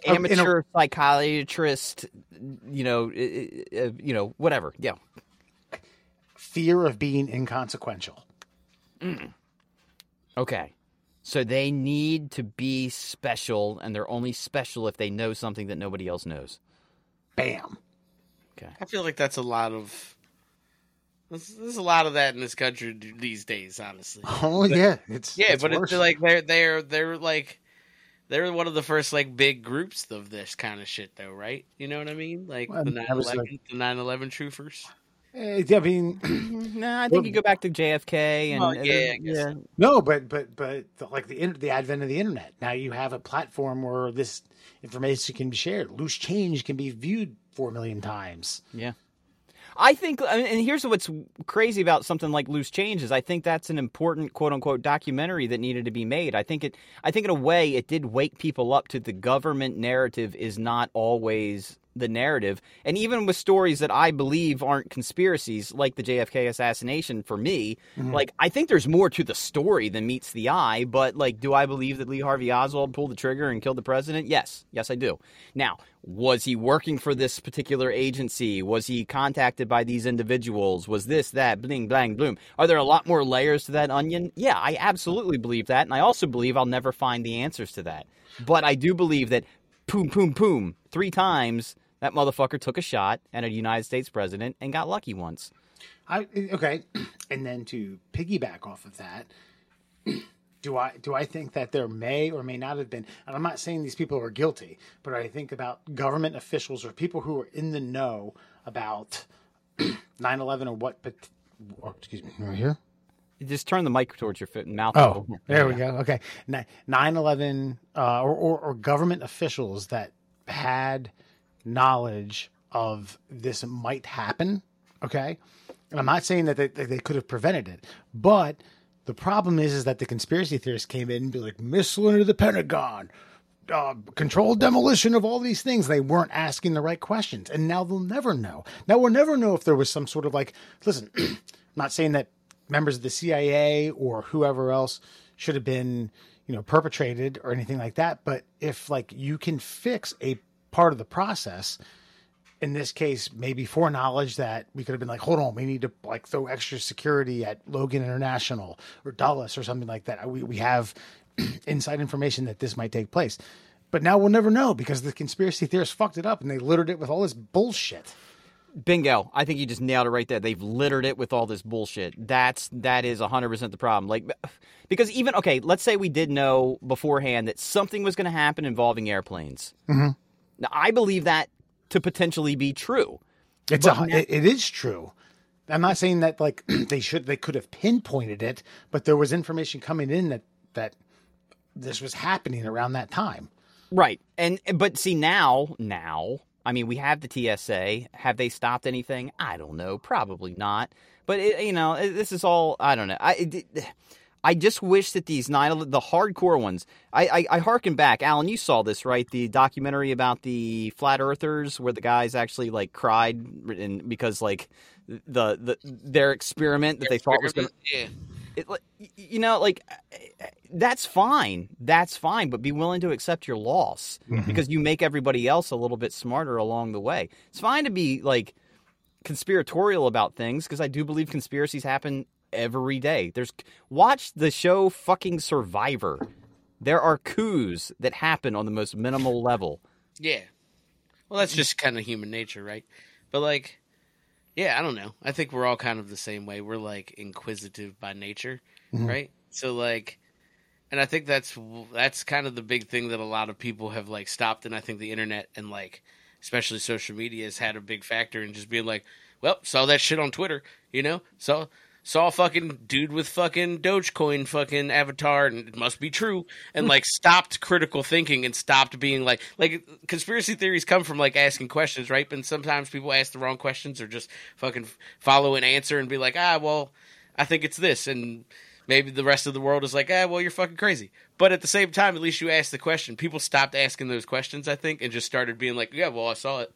Amateur a, psychiatrist, you know, uh, you know, whatever. Yeah. Fear of being inconsequential. Mm. Okay. So they need to be special, and they're only special if they know something that nobody else knows. Bam. Okay. I feel like that's a lot of. There's, there's a lot of that in this country these days, honestly. Oh but, yeah, it's yeah, it's but worse. it's like they're they're they're like they're one of the first like big groups of this kind of shit though right you know what i mean like well, the 9-11 like, the 9-11 truthers Eh, I mean, No, I think you go back to JFK and Well, and yeah, then- yeah. no, but but but the, like the the advent of the internet. Now you have a platform where this information can be shared. Loose change can be viewed four million times. Yeah. I think, and here's what's crazy about something like Loose Change is I think that's an important quote unquote documentary that needed to be made. I think it, I think in a way it did wake people up to the government narrative is not always the narrative. And even with stories that I believe aren't conspiracies, like the JFK assassination for me, mm-hmm. like I think there's more to the story than meets the eye. But like, do I believe that Lee Harvey Oswald pulled the trigger and killed the president? Yes. Yes, I do. Now, was he working for this particular agency? Was he contacted by these individuals? Was this, that, bling, blang, bloom? Are there a lot more layers to that onion? Yeah, I absolutely believe that. And I also believe I'll never find the answers to that. But I do believe that, poom, poom, poom, three times, that motherfucker took a shot at a United States president and got lucky once. I okay, and then to piggyback off of that, do I do I think that there may or may not have been, and I'm not saying these people are guilty, but I think about government officials or people who are in the know about 9/11 or what. Oh, excuse me, right here. Just turn the mic towards your foot and mouth. Oh, there we go. Okay, 9/11 uh, or, or or government officials that had knowledge of this might happen. Okay, and I'm not saying that they, they could have prevented it, but the problem is is that the conspiracy theorists came in and be like missile into the Pentagon. Uh, controlled demolition of all these things. They weren't asking the right questions, and now they'll never know. Now we'll never know if there was some sort of like. Listen, I'm not saying that members of the CIA or whoever else should have been, you know, perpetrated or anything like that. But if like you can fix a part of the process, in this case, maybe foreknowledge that we could have been like, hold on, we need to like throw extra security at Logan International or Dulles or something like that. We we have inside information that this might take place. But now we'll never know because the conspiracy theorists fucked it up and they littered it with all this bullshit. Bingo. I think you just nailed it right there. They've littered it with all this bullshit. That's that is 100% the problem. Like because even okay, let's say we did know beforehand that something was going to happen involving airplanes. Mm-hmm. Now, I believe that to potentially be true. It's a, it, it is true. I'm not saying that like they should they could have pinpointed it, but there was information coming in that that this was happening around that time. Right. And but see now, now, I mean, we have the TSA. Have they stopped anything? I don't know. Probably not. But it, you know, this is all I don't know. I it, I just wish that these nine the hardcore ones. I, I I harken back, Alan. You saw this right? The documentary about the flat earthers, where the guys actually like cried and because like the the their experiment that they thought was going to yeah. it, like, you know, like eh, eh, that's fine. That's fine, but be willing to accept your loss mm-hmm. because you make everybody else a little bit smarter along the way. It's fine to be like conspiratorial about things because I do believe conspiracies happen every day. There's watch the show fucking Survivor. There are coups that happen on the most minimal level. Yeah. Well, that's just kind of human nature, right? But like, yeah, I don't know. I think we're all kind of the same way. We're like inquisitive by nature, mm-hmm. right? So like, and I think that's that's kind of the big thing that a lot of people have like stopped. And I think the internet and like, especially social media has had a big factor in just being like, well, saw that shit on Twitter, you know? So saw a fucking dude with fucking Dogecoin fucking avatar and it must be true and like stopped critical thinking and stopped being like like conspiracy theories come from like asking questions right? But sometimes people ask the wrong questions or just fucking follow an answer and be like ah well I think it's this and maybe the rest of the world is like ah well you're fucking crazy. But at the same time at least you asked the question. People stopped asking those questions I think and just started being like yeah well I saw it.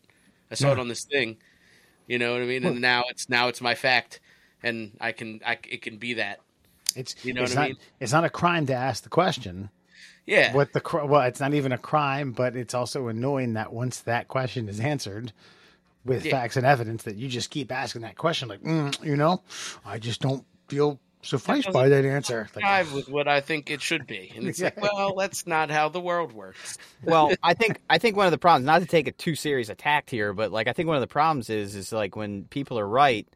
I saw it on this thing. You know what I mean? And now it's now it's my fact and I can I it can be that. It's You know it's what I not mean? it's not a crime to ask the question. Yeah. What the well, it's not even a crime, but it's also annoying that once that question is answered with Yeah. facts and evidence, that you just keep asking that question, like mm, you know, I just don't feel sufficed by that answer. Like, Jive with what I think it should be, and it's like, well, that's not how the world works. well, I think I think one of the problems, not to take a too serious attack here, but like I think one of the problems is is like when people are right,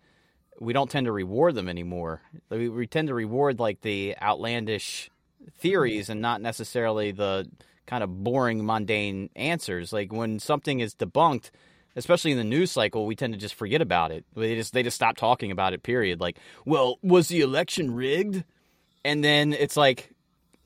we don't tend to reward them anymore. We, we tend to reward like the outlandish theories and not necessarily the kind of boring, mundane answers. Like when something is debunked, especially in the news cycle, we tend to just forget about it. They just they just stop talking about it. Period. Like, well, was the election rigged? And then it's like,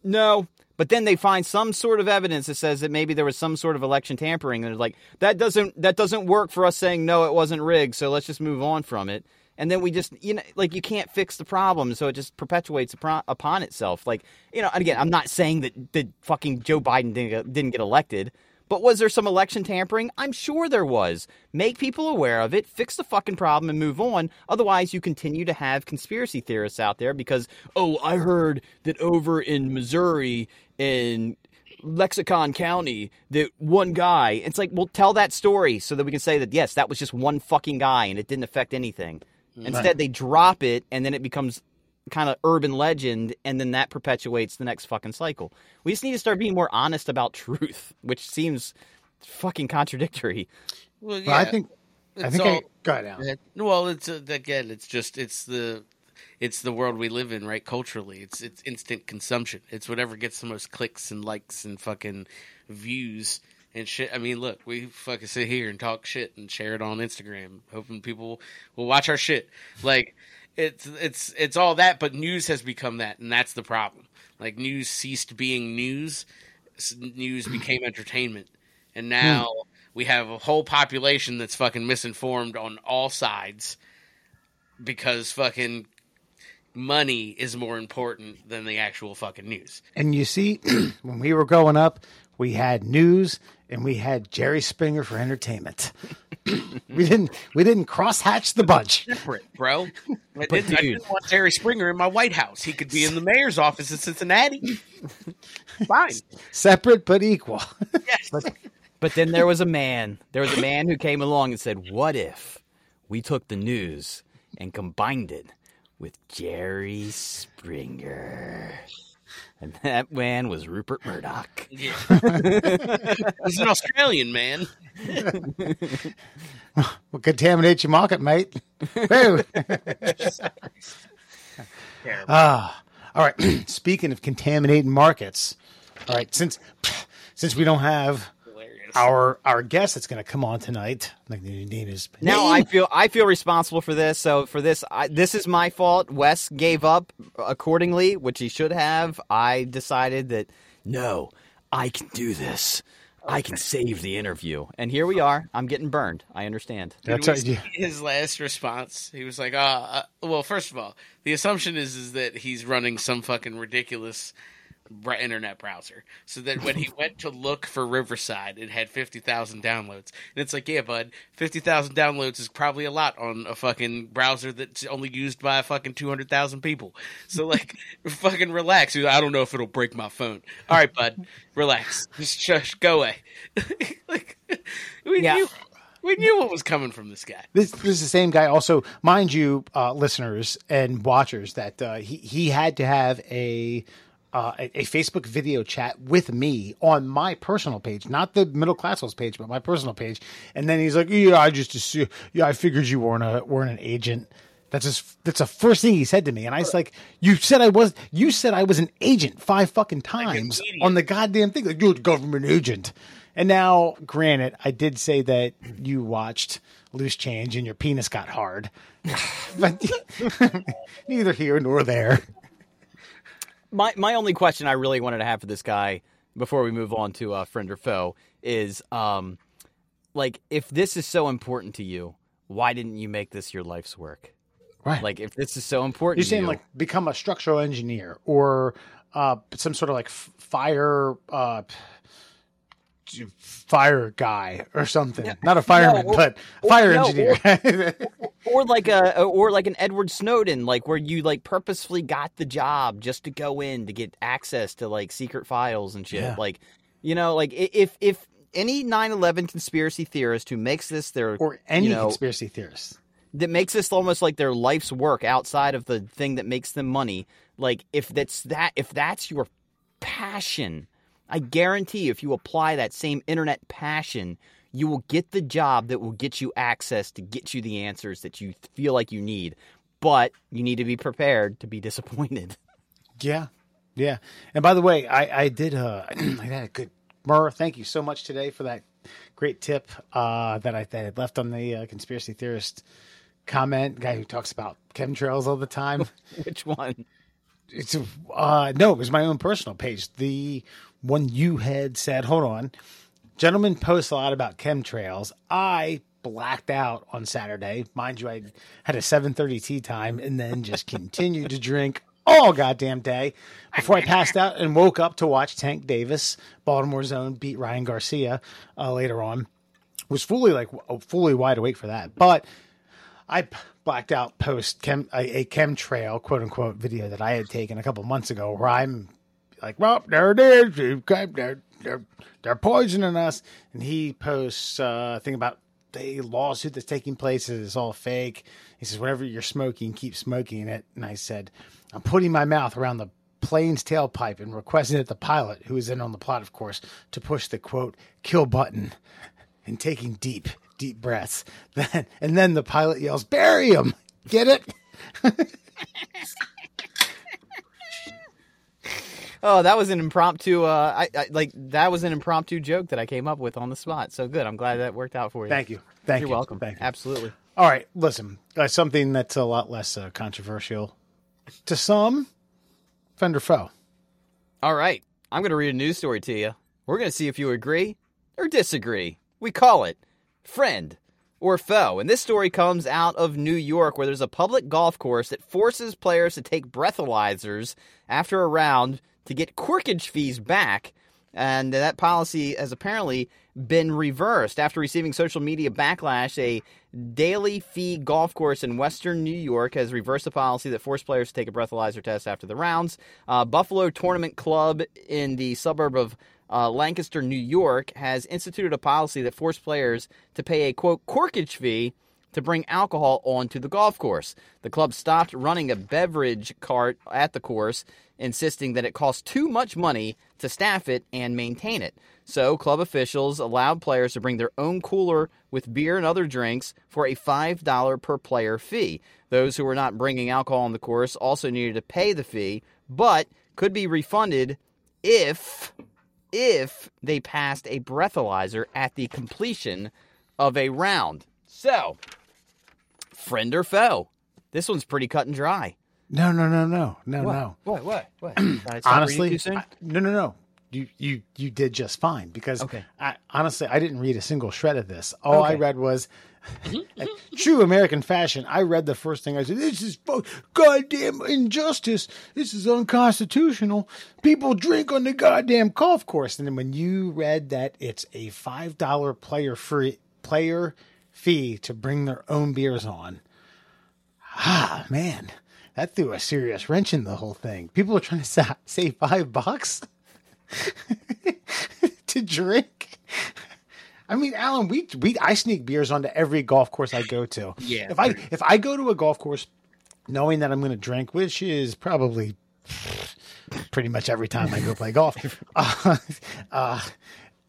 no. But then they find some sort of evidence that says that maybe there was some sort of election tampering, and they're like, that doesn't that doesn't work for us saying no, it wasn't rigged. So let's just move on from it. And then we just, you know, like you can't fix the problem, so it just perpetuates upon itself. Like, you know, and again, I'm not saying that the fucking Joe Biden didn't didn't get elected. But was there some election tampering? I'm sure there was. Make people aware of it, fix the fucking problem, and move on. Otherwise, you continue to have conspiracy theorists out there because, oh, I heard that over in Missouri, in Lexicon County, that one guy. It's like, well, tell that story so that we can say that, yes, that was just one fucking guy and it didn't affect anything. Right. Instead, they drop it and then it becomes kind of urban legend, and then that perpetuates the next fucking cycle. We just need to start being more honest about truth, which seems fucking contradictory. Well, yeah, well, I think I think all, I got out. Well, it's uh, again, it's just it's the it's the world we live in, right? Culturally, it's it's instant consumption. It's whatever gets the most clicks and likes and fucking views and shit. I mean, look, we fucking sit here and talk shit and share it on Instagram, hoping people will watch our shit. Like it's it's it's all that, but news has become that, and that's the problem. Like news ceased being news, news became entertainment, and now hmm. we have a whole population that's fucking misinformed on all sides because fucking money is more important than the actual fucking news. And you see, when we were growing up, we had news and we had Jerry Springer for entertainment. we didn't we didn't cross hatch the bunch. Separate, bro. I, didn't, I didn't want Jerry Springer in my White House. He could be in the mayor's office in Cincinnati. Fine. Separate but equal. Yes. but, but then there was a man. There was a man who came along and said, "What if we took the news and combined it with Jerry Springer?" And that man was Rupert Murdoch. Yeah. He's an Australian man. well, contaminate your market, mate. Boo. ah, all right. Speaking of contaminating markets, all right. Since since we don't have our our guest that's going to come on tonight. Like is now, I feel I feel responsible for this. So for this, I, this is my fault. Wes gave up accordingly, which he should have. I decided that no, I can do this. I can save the interview, and here we are. I'm getting burned. I understand. That's was, his last response. He was like, uh, uh, well, first of all, the assumption is is that he's running some fucking ridiculous." Internet browser. So that when he went to look for Riverside, it had 50,000 downloads. And it's like, yeah, bud, 50,000 downloads is probably a lot on a fucking browser that's only used by fucking 200,000 people. So, like, fucking relax. I don't know if it'll break my phone. All right, bud, relax. Just shush, go away. like, we yeah. knew. We knew what was coming from this guy. This, this is the same guy. Also, mind you, uh, listeners and watchers, that uh, he he had to have a uh, a, a, Facebook video chat with me on my personal page, not the middle classers page, but my personal page. And then he's like, "Yeah, I just assumed, yeah, I figured you weren't a weren't an agent." That's just that's the first thing he said to me, and I was like, "You said I was. You said I was an agent five fucking times like on the goddamn thing. Like you're a government agent." And now, granted, I did say that you watched Loose Change and your penis got hard, but neither here nor there my my only question I really wanted to have for this guy before we move on to uh, friend or foe is um like if this is so important to you, why didn't you make this your life's work? Right. Like if this is so important, you're saying you, like become a structural engineer or uh, some sort of like fire uh, fire guy or something. Yeah. Not a fireman, no, or, but fire or, engineer. Or, or, like a or like an Edward Snowden, like where you like purposefully got the job just to go in to get access to like secret files and shit. Yeah. Like, you know, like if if any 9/11 conspiracy theorist who makes this their or any you know, conspiracy theorist that makes this almost like their life's work outside of the thing that makes them money, like if that's that if that's your passion I guarantee if you apply that same internet passion, you will get the job that will get you access to get you the answers that you feel like you need. But you need to be prepared to be disappointed. Yeah. Yeah. And by the way, I, I did uh I had a good Murr, thank you so much today for that great tip uh, that I that I left on the uh, conspiracy theorist comment guy who talks about chemtrails all the time. Which one? it's uh no, it was my own personal page. The one you had said, hold on. Gentlemen post a lot about chemtrails. I blacked out on Saturday. Mind you, I had a 7:30 tea time and then just continued to drink all goddamn day before I passed out and woke up to watch Tank Davis, Baltimore Zone, beat Ryan Garcia uh, later on. Was fully like fully wide awake for that, but I blacked out post chem a chemtrail quote unquote video that I had taken a couple months ago where I'm like, well, there it is. They're, they're, they're poisoning us. And he posts uh, a thing about the lawsuit that's taking place. It's all fake. He says, whatever you're smoking, keep smoking it. And I said, I'm putting my mouth around the plane's tailpipe and requesting that the pilot, who is in on the plot, of course, to push the quote kill button and taking deep, deep breaths. Then and then the pilot yells, "Bury him!" Get it? Oh, that was an impromptu. Uh, I, I like that was an impromptu joke that I came up with on the spot. So good. I'm glad that worked out for you. Thank you. Thank You're you. welcome. Thank you. Absolutely. All right, listen. Uh, something that's a lot less uh, controversial to some. Fender foe. All right. I'm going to read a news story to you. We're going to see if you agree or disagree. We call it friend or foe. And this story comes out of New York, where there's a public golf course that forces players to take breathalyzers after a round to get corkage fees back. And that policy has apparently been reversed after receiving social media backlash. A daily fee golf course in Western New York has reversed the policy that forced players to take a breathalyzer test after the rounds. Uh, Buffalo Tournament Club in the suburb of uh, Lancaster, New York, has instituted a policy that forced players to pay a quote corkage fee to bring alcohol onto the golf course. The club stopped running a beverage cart at the course, insisting that it cost too much money to staff it and maintain it. So, club officials allowed players to bring their own cooler with beer and other drinks for a $5 per player fee. Those who were not bringing alcohol on the course also needed to pay the fee, but could be refunded if if they passed a breathalyzer at the completion of a round. So, friend or foe? This one's pretty cut and dry. No, no, no, no, no, no. What? What? What? Did I stop reading honestly, too soon? I- no, no, no. You, you, you did just fine because Okay. I, honestly, I didn't read a single shred of this. All I read was true American fashion. I read the first thing. I said, "This is fu- goddamn injustice. This is unconstitutional. People drink on the goddamn golf course." And then when you read that it's a five dollar player free player fee to bring their own beers on, ah man, that threw a serious wrench in the whole thing. People are trying to sa- save five bucks to drink. I mean, Alan, we we I sneak beers onto every golf course I go to. Yeah. If I if I go to a golf course knowing that I'm going to drink, which is probably pretty much every time I go play golf, uh, uh,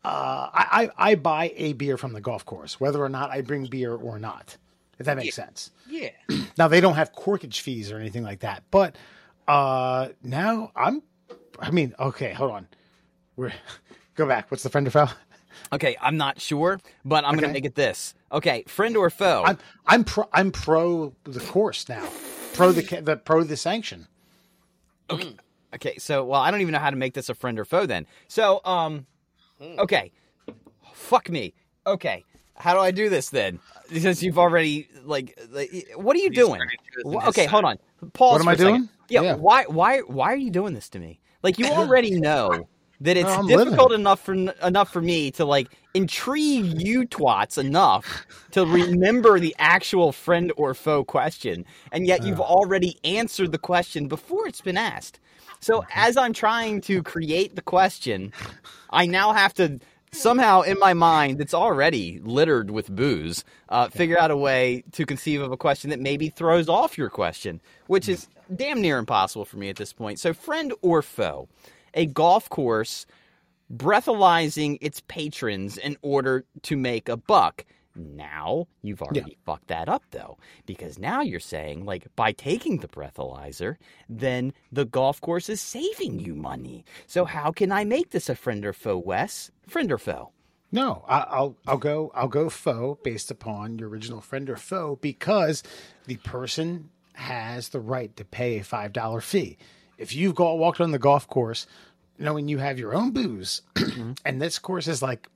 uh, I, I I buy a beer from the golf course, whether or not I bring beer or not. If that makes sense. Yeah. Now they don't have corkage fees or anything like that, but uh now I'm. I mean, okay, hold on. We're go back. What's the friend or foe? Okay, I'm not sure, but I'm gonna make it this. Okay, friend or foe? I'm I'm pro I'm pro the course now, pro the the pro the sanction. Okay. Okay, so well, I don't even know how to make this a friend or foe then. So, um, Hmm. okay, fuck me. Okay, how do I do this then? Because you've already like, like what are you doing? Wh- Okay, hold on. Pause. What am for I a second. doing? Yeah, Yeah. Why? Why? Why are you doing this to me? Like you already know that it's No, I'm difficult living. enough for enough for me to like intrigue you twats enough to remember the actual friend or foe question, and yet you've already answered the question before it's been asked. So as I'm trying to create the question, I now have to somehow in my mind that's already littered with booze uh, figure out a way to conceive of a question that maybe throws off your question which is damn near impossible for me at this point. So friend or foe a golf course breathalyzing its patrons in order to make a buck now you've already fucked that up though because now you're saying like by taking the breathalyzer then the golf course is saving you money. So how can i make this a friend or foe wes? Friend or foe? No, I, I'll I'll go I'll go foe based upon your original friend or foe because the person has the right to pay a five dollar fee. If you've got walked on the golf course knowing you have your own booze, mm-hmm. and this course is like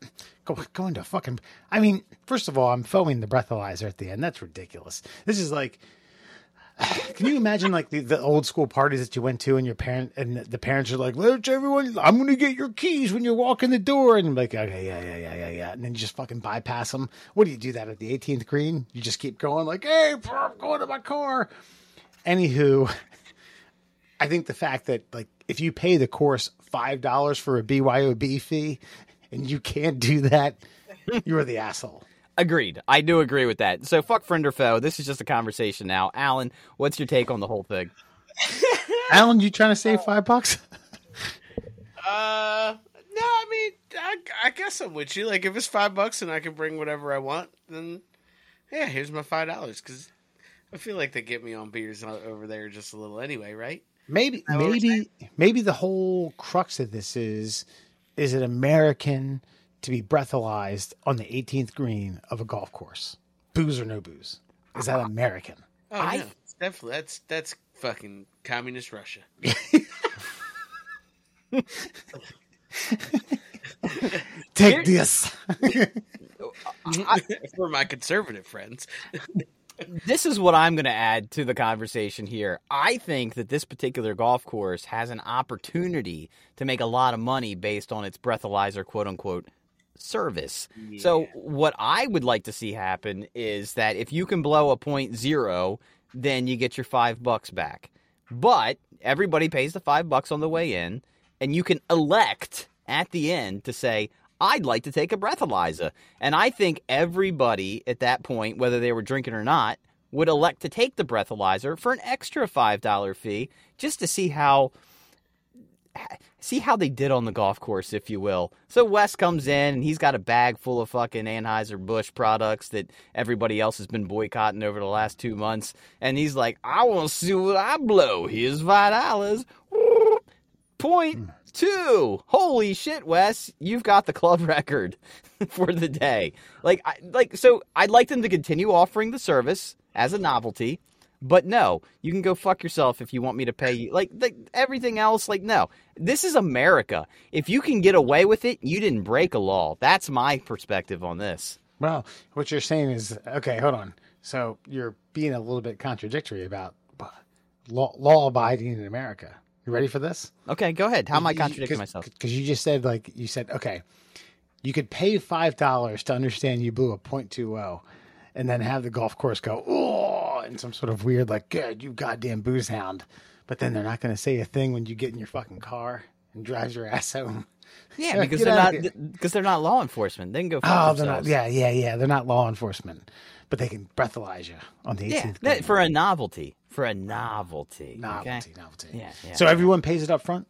go, going to fucking. I mean, first of all, I'm foaming the breathalyzer at the end. That's ridiculous. This is like. Can you imagine like the, the old school parties that you went to and your parent and the parents are like, "Let's everyone, I'm going to get your keys when you walk in the door," and I'm like, "Okay, yeah, yeah, yeah, yeah, yeah," and then you just fucking bypass them. What do you do that at the 18th green? You just keep going like, "Hey, I'm going to my car." Anywho, I think the fact that like if you pay the course five dollars for a BYOB fee and you can't do that, you're the asshole. Agreed. I do agree with that. So fuck friend or foe. This is just a conversation now. Alan, what's your take on the whole thing? Alan, you trying to save five bucks? Uh, no, I mean, I, I guess I'm with you. Like, if it's five bucks and I can bring whatever I want, then yeah, here's my five dollars. Because I feel like they get me on beers over there just a little anyway, right? Maybe, maybe, maybe the whole crux of this is: is it American to be breathalyzed on the 18th green of a golf course? Booze or no booze? Is that American? Oh, I- no, definitely that's that's fucking communist Russia. Take this. For my conservative friends, this is what I'm going to add to the conversation here. I think that this particular golf course has an opportunity to make a lot of money based on its breathalyzer, quote unquote, service. So, what I would like to see happen is that if you can blow a point zero, then you get your five bucks back. But everybody pays the five bucks on the way in, and you can elect at the end to say, I'd like to take a breathalyzer. And I think everybody at that point, whether they were drinking or not, would elect to take the breathalyzer for an extra $5 fee just to see how see how they did on the golf course, if you will. So Wes comes in and he's got a bag full of fucking Anheuser Busch products that everybody else has been boycotting over the last two months, and he's like, "I want to see what I blow. Here's five dollars." Point hmm. two. Holy shit, Wes! You've got the club record for the day. Like, I, like so. I'd like them to continue offering the service as a novelty. But no, you can go fuck yourself if you want me to pay you. Like, like everything else, like no. This is America. If you can get away with it, you didn't break a law. That's my perspective on this. Well, what you're saying is okay. Hold on. So you're being a little bit contradictory about law, law abiding in America. You ready for this? Okay, go ahead. How am I contradicting myself? Because you just said like you said, okay, you could pay five dollars to understand you blew a point two zero, and then have the golf course go oh, in some sort of weird like, good, you goddamn booze hound. But then they're not going to say a thing when you get in your fucking car and drives your ass home. Yeah, Yeah, because they're not because they're not law enforcement. They can go Oh, they're not. Yeah, yeah, yeah. They're not law enforcement, but they can breathalyze you on the 18th. Yeah, that, for a novelty. For a novelty. novelty, Okay? novelty. Yeah, yeah. So everyone pays it up front.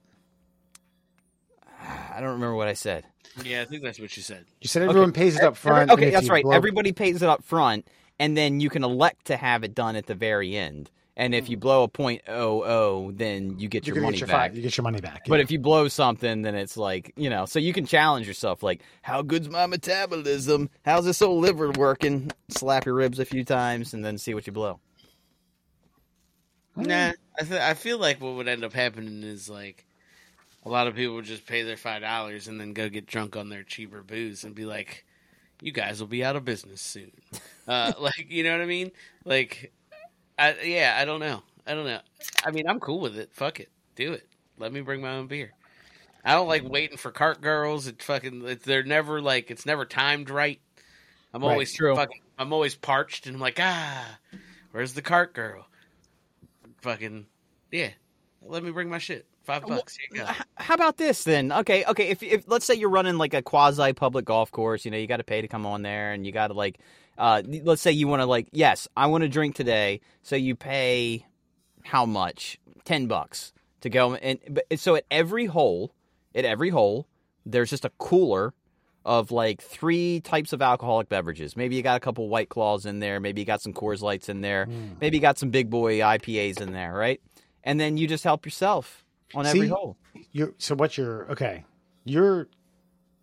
Ah, I don't remember what I said. yeah, I think that's what you said. You said everyone pays it up front. Okay, that's right. blow- Everybody pays it up front, and then you can elect to have it done at the very end. And if you mm. blow a point oh oh, then you get you're your money get your back. Five, you get your money back. But if you blow something, then it's like you know. So you can challenge yourself, like, how good's my metabolism? How's this old liver working? Slap your ribs a few times, and then see what you blow. Nah, I th- I feel like what would end up happening is like a lot of people would just pay their five dollars and then go get drunk on their cheaper booze and be like, "You guys will be out of business soon." uh, like, you know what I mean? Like, I yeah, I don't know, I don't know. I mean, I'm cool with it. Fuck it, do it. Let me bring my own beer. I don't like waiting for cart girls. It fucking it, they're never like it's never timed right. I'm Right. always True. fucking I'm always parched and I'm like ah, where's the cart girl? Fucking yeah, let me bring my shit. Five bucks. Here you go. How about this then? Okay, okay. If if let's say you're running like a quasi public golf course, you know, you got to pay to come on there, and you got to like, uh, let's say you want to like, yes, I want to drink today, so you pay how much? Ten bucks to go, and but so at every hole, at every hole, there's just a cooler of like three types of alcoholic beverages. Maybe you got a couple White Claws in there. Maybe you got some Coors Lights in there. Maybe you got some Big Boy IPAs in there, right? And then you just help yourself on every hole. you're so what you're okay. You're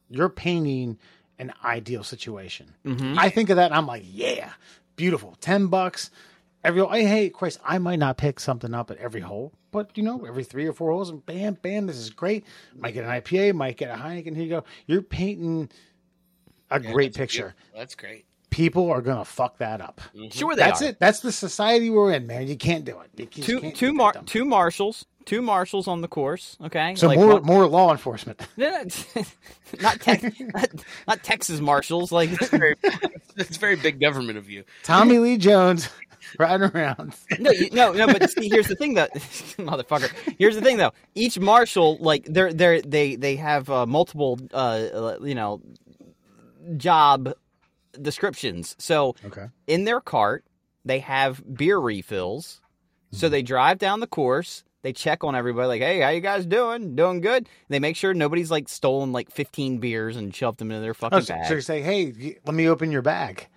you're painting an ideal situation. Mhm. I think of that and I'm like, yeah, beautiful. 10 bucks. Every oh, hey, hey, Christ, I might not pick something up at every hole, but you know, every three or four holes, and bam, bam, this is great. Might get an IPA, might get a Heineken. Here you go. You're painting a Yeah, great that's picture. beautiful. That's great. People are gonna fuck that up. Mm-hmm. Sure, they That's are. it. That's the society we're in, man. You can't do it. You Two two mar- two marshals, two marshals on the course. Okay, So Like more one- more law enforcement. not, Tex- not not Texas marshals. Like Very, it's very big government of you. Tommy Lee Jones riding around. no, you, no, no. But see, here's the thing, though, motherfucker. Here's the thing, though. Each marshal, like, they're they're they they have uh, multiple, uh, you know, job descriptions. So Okay. in their cart, they have beer refills. So they drive down the course. They check on everybody, like, "Hey, how you guys doing? Doing good?" They make sure nobody's like stolen like 15 beers and shoved them into their fucking Oh, so, bag. so you say, hey, let me open your bag.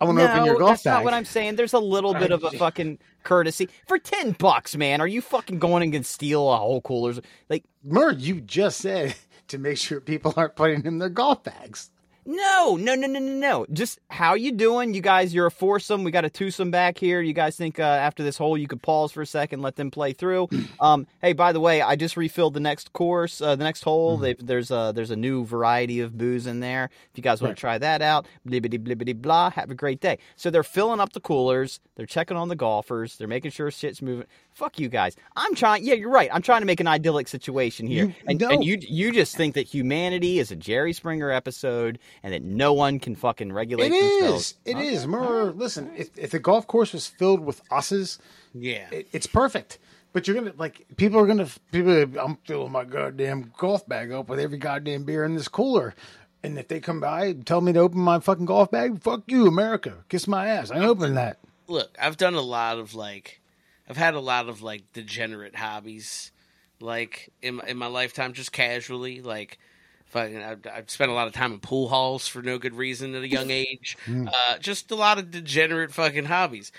I want to no, open your golf that's bag. not what I'm saying. There's a little bit of a fucking courtesy for ten bucks, man. Are you fucking going and gonna steal a whole coolers? Like, Murr, you just said to make sure people aren't putting in their golf bags. No, no, no, no, no, no. Just how you doing? You guys, you're a foursome. We got a twosome back here. You guys think uh, after this hole you could pause for a second, let them play through? um, hey, by the way, I just refilled the next course, uh, the next hole. They've, there's a there's a new variety of booze in there. If you guys want Right. to try that out, blibbity blibbity blah. Have a great day. So they're filling up the coolers. They're checking on the golfers. They're making sure shit's moving. Fuck you guys. I'm trying. Yeah, you're right. I'm trying to make an idyllic situation here. You- and, no. and you you just think that humanity is a Jerry Springer episode and that no one can fucking regulate It themselves. is. It is. Murr, listen, if, if the golf course was filled with usses, Yeah. it, it's perfect. But you're gonna like people are gonna people. are- I'm filling my goddamn golf bag up with every goddamn beer in this cooler. And if they come by and tell me to open my fucking golf bag, fuck you, America. Kiss my ass. I ain't opening that. Look, I've done a lot of like, I've had a lot of like degenerate hobbies, like in my, in my lifetime, just casually. Like, fucking, I've, I've spent a lot of time in pool halls for no good reason at a young age. Uh, just a lot of degenerate fucking hobbies.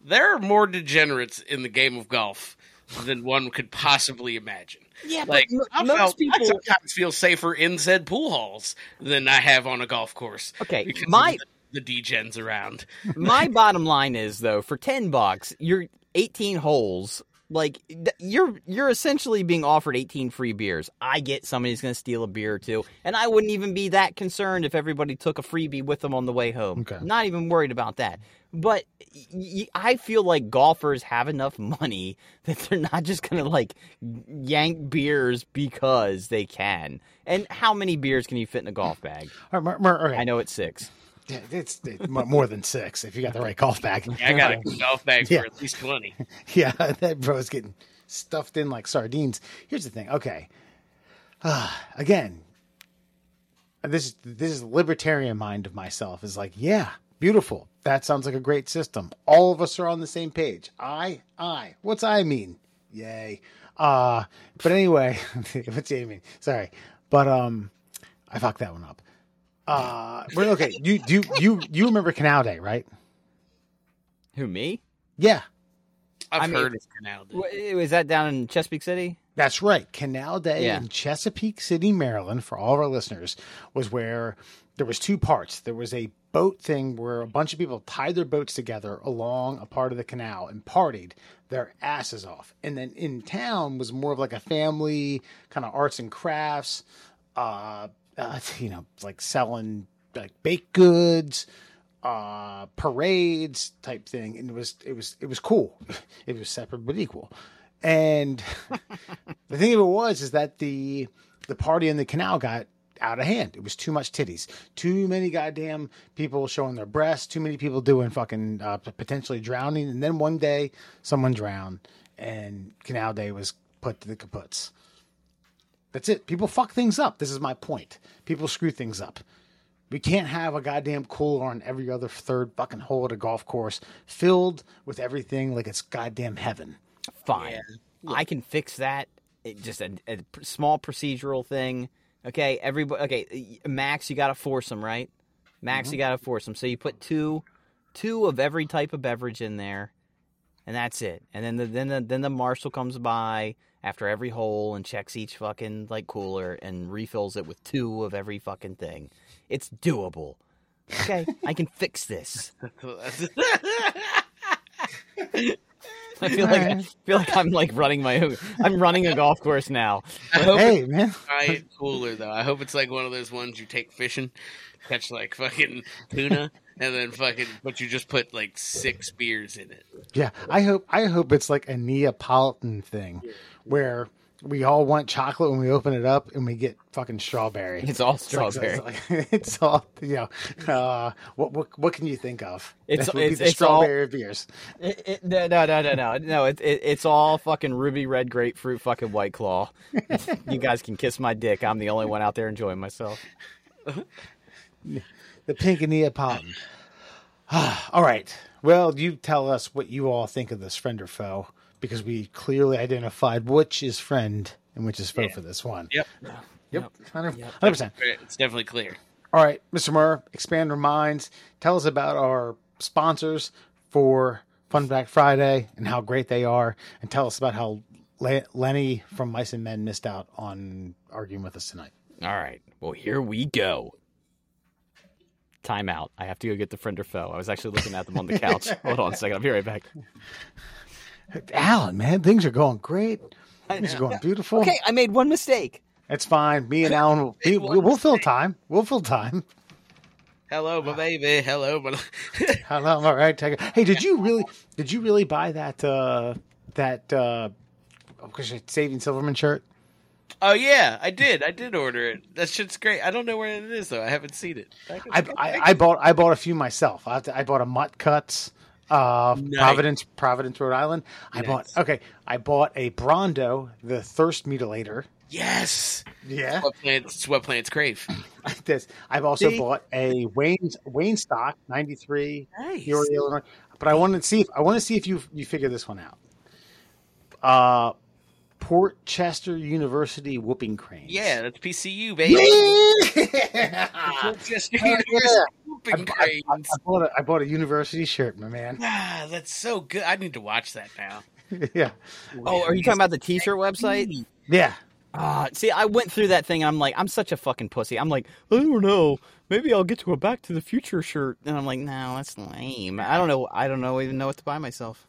There are more degenerates in the game of golf than one could possibly imagine. Yeah, Like but I, m- most felt, people. I sometimes feel safer in said pool halls than I have on a golf course. Okay, my- the, the degens around. My bottom line is though, for ten bucks, you're 18 holes. Like you're you're essentially being offered 18 free beers. I get somebody's going to steal a beer or two, and I wouldn't even be that concerned if everybody took a freebie with them on the way home. Okay. Not even worried about that. But y- I feel like golfers have enough money that they're not just going to like yank beers because they can. And how many beers can you fit in a golf bag? All right, Murr, Murr, okay. I know it's six. It's, it's more than six if you got the right golf bag. Yeah, I got a golf bag Yeah. for at least twenty. Yeah, that bro's getting stuffed in like sardines. Here's the thing. Okay, uh, again, this is this is libertarian mind of myself is like, yeah, beautiful. That sounds like a great system. All of us are on the same page. I, I. What's I mean? Yay. Uh, but anyway, what's I mean? Sorry, but um, I fucked that one up. Uh, but okay, you you you you remember Canal Day, right? Who me? Yeah, I've I mean- heard of Canal Day. Wh- Was that down in Chesapeake City? That's right. Canal Day Yeah. in Chesapeake City, Maryland, for all of our listeners, was where there was two parts. There was a boat thing where a bunch of people tied their boats together along a part of the canal and partied their asses off. And then in town was more of like a family kind of arts and crafts, uh, uh you know, like selling like baked goods, uh parades type thing and it was it was it was cool it was separate but equal and the thing of it was is that the the party in the canal got out of hand. It was too much titties, too many goddamn people showing their breasts, too many people doing fucking uh, potentially drowning. And then one day, someone drowned, and Canal Day was put to the kaputs. That's it. People fuck things up. This is my point. People screw things up. We can't have a goddamn cooler on every other third fucking hole at a golf course filled with everything like it's goddamn heaven. Fine. I can fix that. It, just a, a small procedural thing. Okay, everybody. Okay, Max, you got to force them, right? Max, mm-hmm. you got to force them. So you put two, two of every type of beverage in there, and that's it. And then the then the then the marshal comes by after every hole and checks each fucking like cooler and refills it with two of every fucking thing. It's doable. Okay, I can fix this. I feel like I feel like I'm like running my own. I'm running a golf course now. I hope Hey, it's man. giant cooler though. I hope it's like one of those ones you take fishing, catch like fucking tuna, and then fucking, but you just put like six beers in it. Yeah, I hope I hope it's like a Neapolitan thing, where we all want chocolate when we open it up, and we get fucking strawberry. It's all It's like- strawberry. It's, like, it's all you know. Uh, what what what can you think of? It's- would be the it's all- strawberry beers. It, it, no, no, no, no, no, no. It, it, it's all fucking ruby red grapefruit, fucking white claw. you guys can kiss my dick. I'm the only one out there enjoying myself. The pink and Neapolitan. all right. Well, you tell us what you all think of this friend or foe, because we clearly identified which is friend and which is foe Yeah. for this one. Yep, Yep. Hundred Yep. percent. it's definitely clear. All right, Mr. Murr, expand our minds. Tell us about our sponsors for Fun Fact Friday and how great they are, and tell us about how Le- Lenny from Mice and Men missed out on arguing with us tonight. All right. Well, here we go. Time out. I have to go get the friend or foe. I was actually looking at them on the couch. Hold on a second. I'll be right back. Alan, man, things are going great. Things are going beautiful. Okay, I made one mistake. It's fine. Me and Alan, will, we, we'll fill time. We'll fill time. Hello, my baby. Hello, my. Hello, all right. Hey, did you really? Did you really buy that? uh That uh Saving Silverman shirt? oh yeah, I did. I did order it. That shit's great. I don't know where it is though. I haven't seen it. I, I, I bought I bought a few myself. I, I bought a Mutt Cuts, uh, Nice. Providence, Providence, Rhode Island. I Nice. bought okay. I bought a Brawndo, the Thirst Mutilator. yes. Yeah, What plants? It's what plants crave. this. I've also See? bought a Wayne's Waynestock ninety three. Nice. Peoria, Illinois. But I wanted to see if I want to see if you you figure this one out. Uh, Port Chester University whooping cranes. Yeah, that's PCU, baby. Yeah. Just Hell yeah. Whooping I, I, cranes. I bought a, I bought a university shirt, my man. Ah, that's so good. I need to watch that now. yeah, Oh, are you talking about the t-shirt website? yeah. Ah, see, I went through that thing. and I'm like, I'm such a fucking pussy. I'm like, I don't know. Maybe I'll get to a Back to the Future shirt. And I'm like, no, that's lame. I don't know. I don't know even know what to buy myself.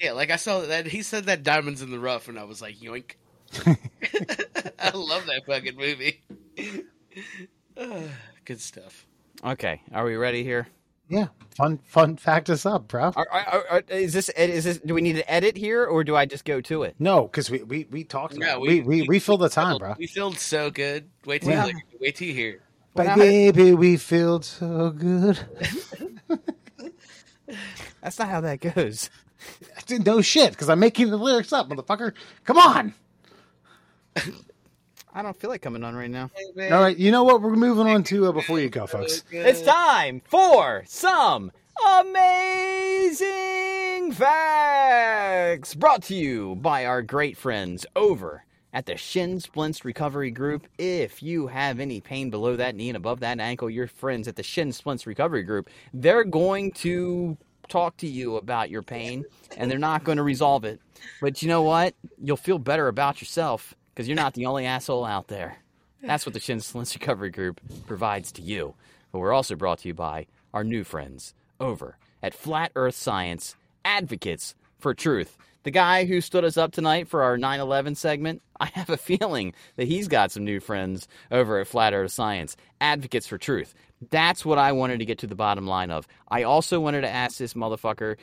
Yeah, like I saw that he said that diamonds in the rough, and I was like, yoink. I love that fucking movie. Ah, good stuff. Okay, are we ready here? Yeah, fun fun fact us up, bro. Are, are, are, are- is this is this? Do we need to edit here, or do I just go to it? No, because we, we we talked. No, we- we we we filled the time, filled- bro. We filled so good. Wait till Yeah. you wait till you hear. But Well, baby, we filled so good. That's not how that goes. no shit, because I'm making the lyrics up, motherfucker. Come on. I don't feel like coming on right now. All right, you know what? We're moving on to uh, before you go, folks. It's time for some amazing facts brought to you by our great friends over at the Shin Splints Recovery Group. If you have any pain below that knee and above that ankle, your friends at the Shin Splints Recovery Group, they're going to talk to you about your pain and they're not going to resolve it. But you know what? You'll feel better about yourself because you're not the only asshole out there. That's what the Shin Recovery Group provides to you. But we're also brought to you by our new friends over at Flat Earth Science, advocates for truth. The guy who stood us up tonight for our 9 11 segment, I have a feeling that he's got some new friends over at Flat Earth Science, advocates for truth. That's what I wanted to get to the bottom line of. I also wanted to ask this motherfucker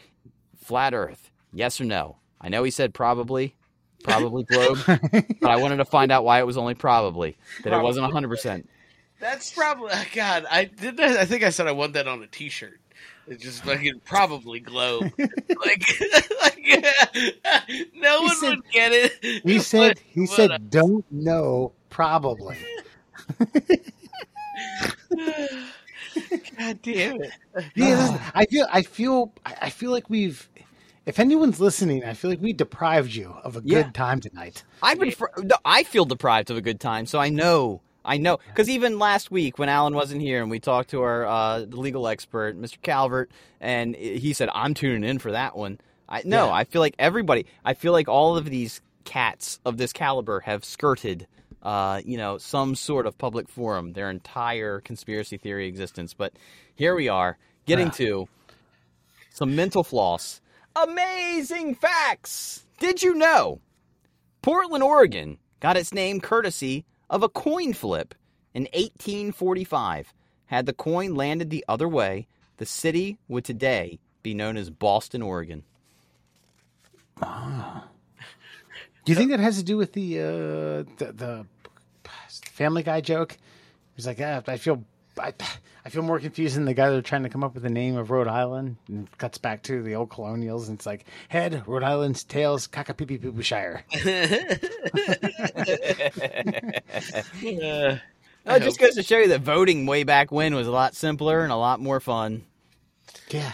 Flat Earth, yes or no? I know he said probably, probably globe, but I wanted to find out why it was only probably, that it wasn't 100%. That's probably God. I did. I think I said I want that on a T-shirt. It's just fucking probably globe. like, like no one said- would get it. He said But- he but, said uh, don't know probably. God damn it. Yeah, listen, I feel I feel I I feel like we've if anyone's listening, I feel like we deprived you of a good Yeah. time tonight. I've been. Fr- no, I feel deprived of a good time, so I know. I know because even last week when Alan wasn't here and we talked to our uh, legal expert, Mr. Calvert, and he said, "I'm tuning in for that one." I no, Yeah. I feel like everybody. I feel like all of these cats of this caliber have skirted uh, you know, some sort of public forum, their entire conspiracy theory existence. But here we are, getting Ah. to some mental floss. Amazing facts! Did you know Portland, Oregon got its name courtesy of a coin flip in 1845? Had the coin landed the other way, the city would today be known as Boston, Oregon. Ah. Do you think that has to do with the uh, the, the Family Guy joke? He's like, ah, I feel I, I feel more confused than the guy they're trying to come up with the name of Rhode Island. And it cuts back to the old colonials, and it's like head Rhode Island's tails, Shire. Uh, Oh, it just goes to show you that voting way back when was a lot simpler and a lot more fun. Yeah,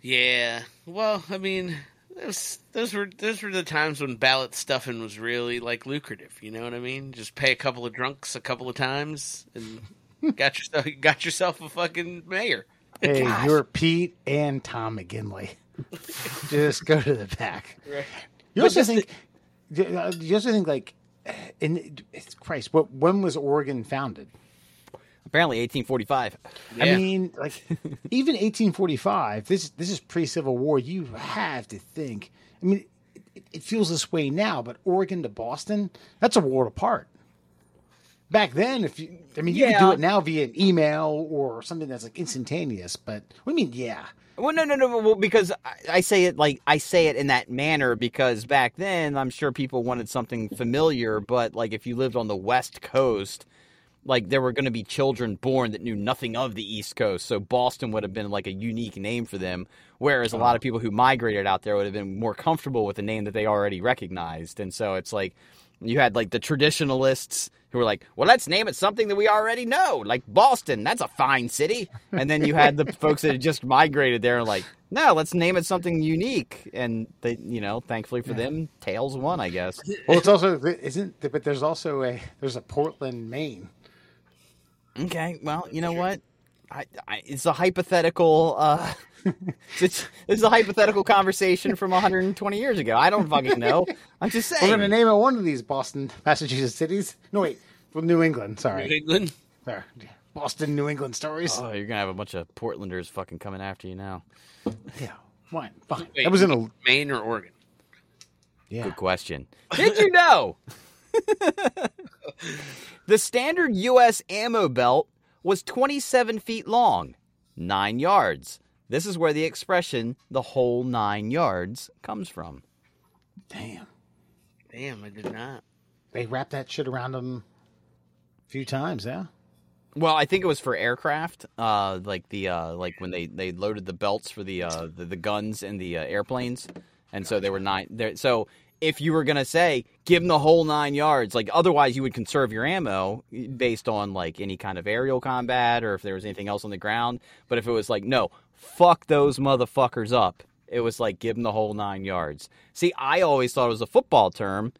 yeah. Well, I mean, those those were those were the times when ballot stuffing was really like lucrative. You know what I mean? Just pay a couple of drunks a couple of times and got yourself got yourself a fucking mayor. hey, Gosh. you're Pete and Tom McGinley. Just go to the back. Right. You also think, uh, you also think like, in Christ, what when was Oregon founded? Apparently, 1845. Yeah. I mean, like even 1845. This this is pre Civil War. You have to think. I mean, it, it feels this way now, but Oregon to Boston, that's a world apart. Back then, if you, I mean, you could do it now via an email or something that's like instantaneous. But what do you mean? Yeah, Well, no, no, no. Well, because I, I say it like I say it in that manner because back then I'm sure people wanted something familiar, but like if you lived on the West Coast, like there were going to be children born that knew nothing of the East Coast, so Boston would have been like a unique name for them. Whereas a lot of uh-huh. people who migrated out there would have been more comfortable with a name that they already recognized, and so it's like you had like the traditionalists who were like, "Well, let's name it something that we already know, like Boston. That's a fine city." And then you had the folks that had just migrated there and like, "No, let's name it something unique." And they, you know, thankfully for them, Tails won, I guess. well, it's also isn't, but there's also a there's a Portland, Maine. Okay, well, you know what? I, I, it's a hypothetical. Uh, it's, it's a hypothetical conversation from 120 years ago. I don't fucking know. I'm just saying. We're saying. gonna name it one of these Boston, Massachusetts cities. No, wait, from New England. Sorry, New England. there. Boston, New England stories. Oh, you're gonna have a bunch of Portlanders fucking coming after you now. yeah, fine, fine. Wait, that was in a Maine or Oregon. yeah. Good question. Did you know? the standard U.S. ammo belt was 27 feet long, nine yards. This is where the expression "the whole nine yards" comes from. Damn, Damn, I did not. they wrapped that shit around them a few times. Yeah. Well, I think it was for aircraft, uh, like the uh, like when they, they loaded the belts for the uh, the, the guns and the uh, airplanes, and so they were nine. There, so if you were gonna say give them the whole nine yards, like otherwise you would conserve your ammo based on like any kind of aerial combat or if there was anything else on the ground. But if it was like no, fuck those motherfuckers up, it was like give them the whole nine yards. See, I always thought it was a football term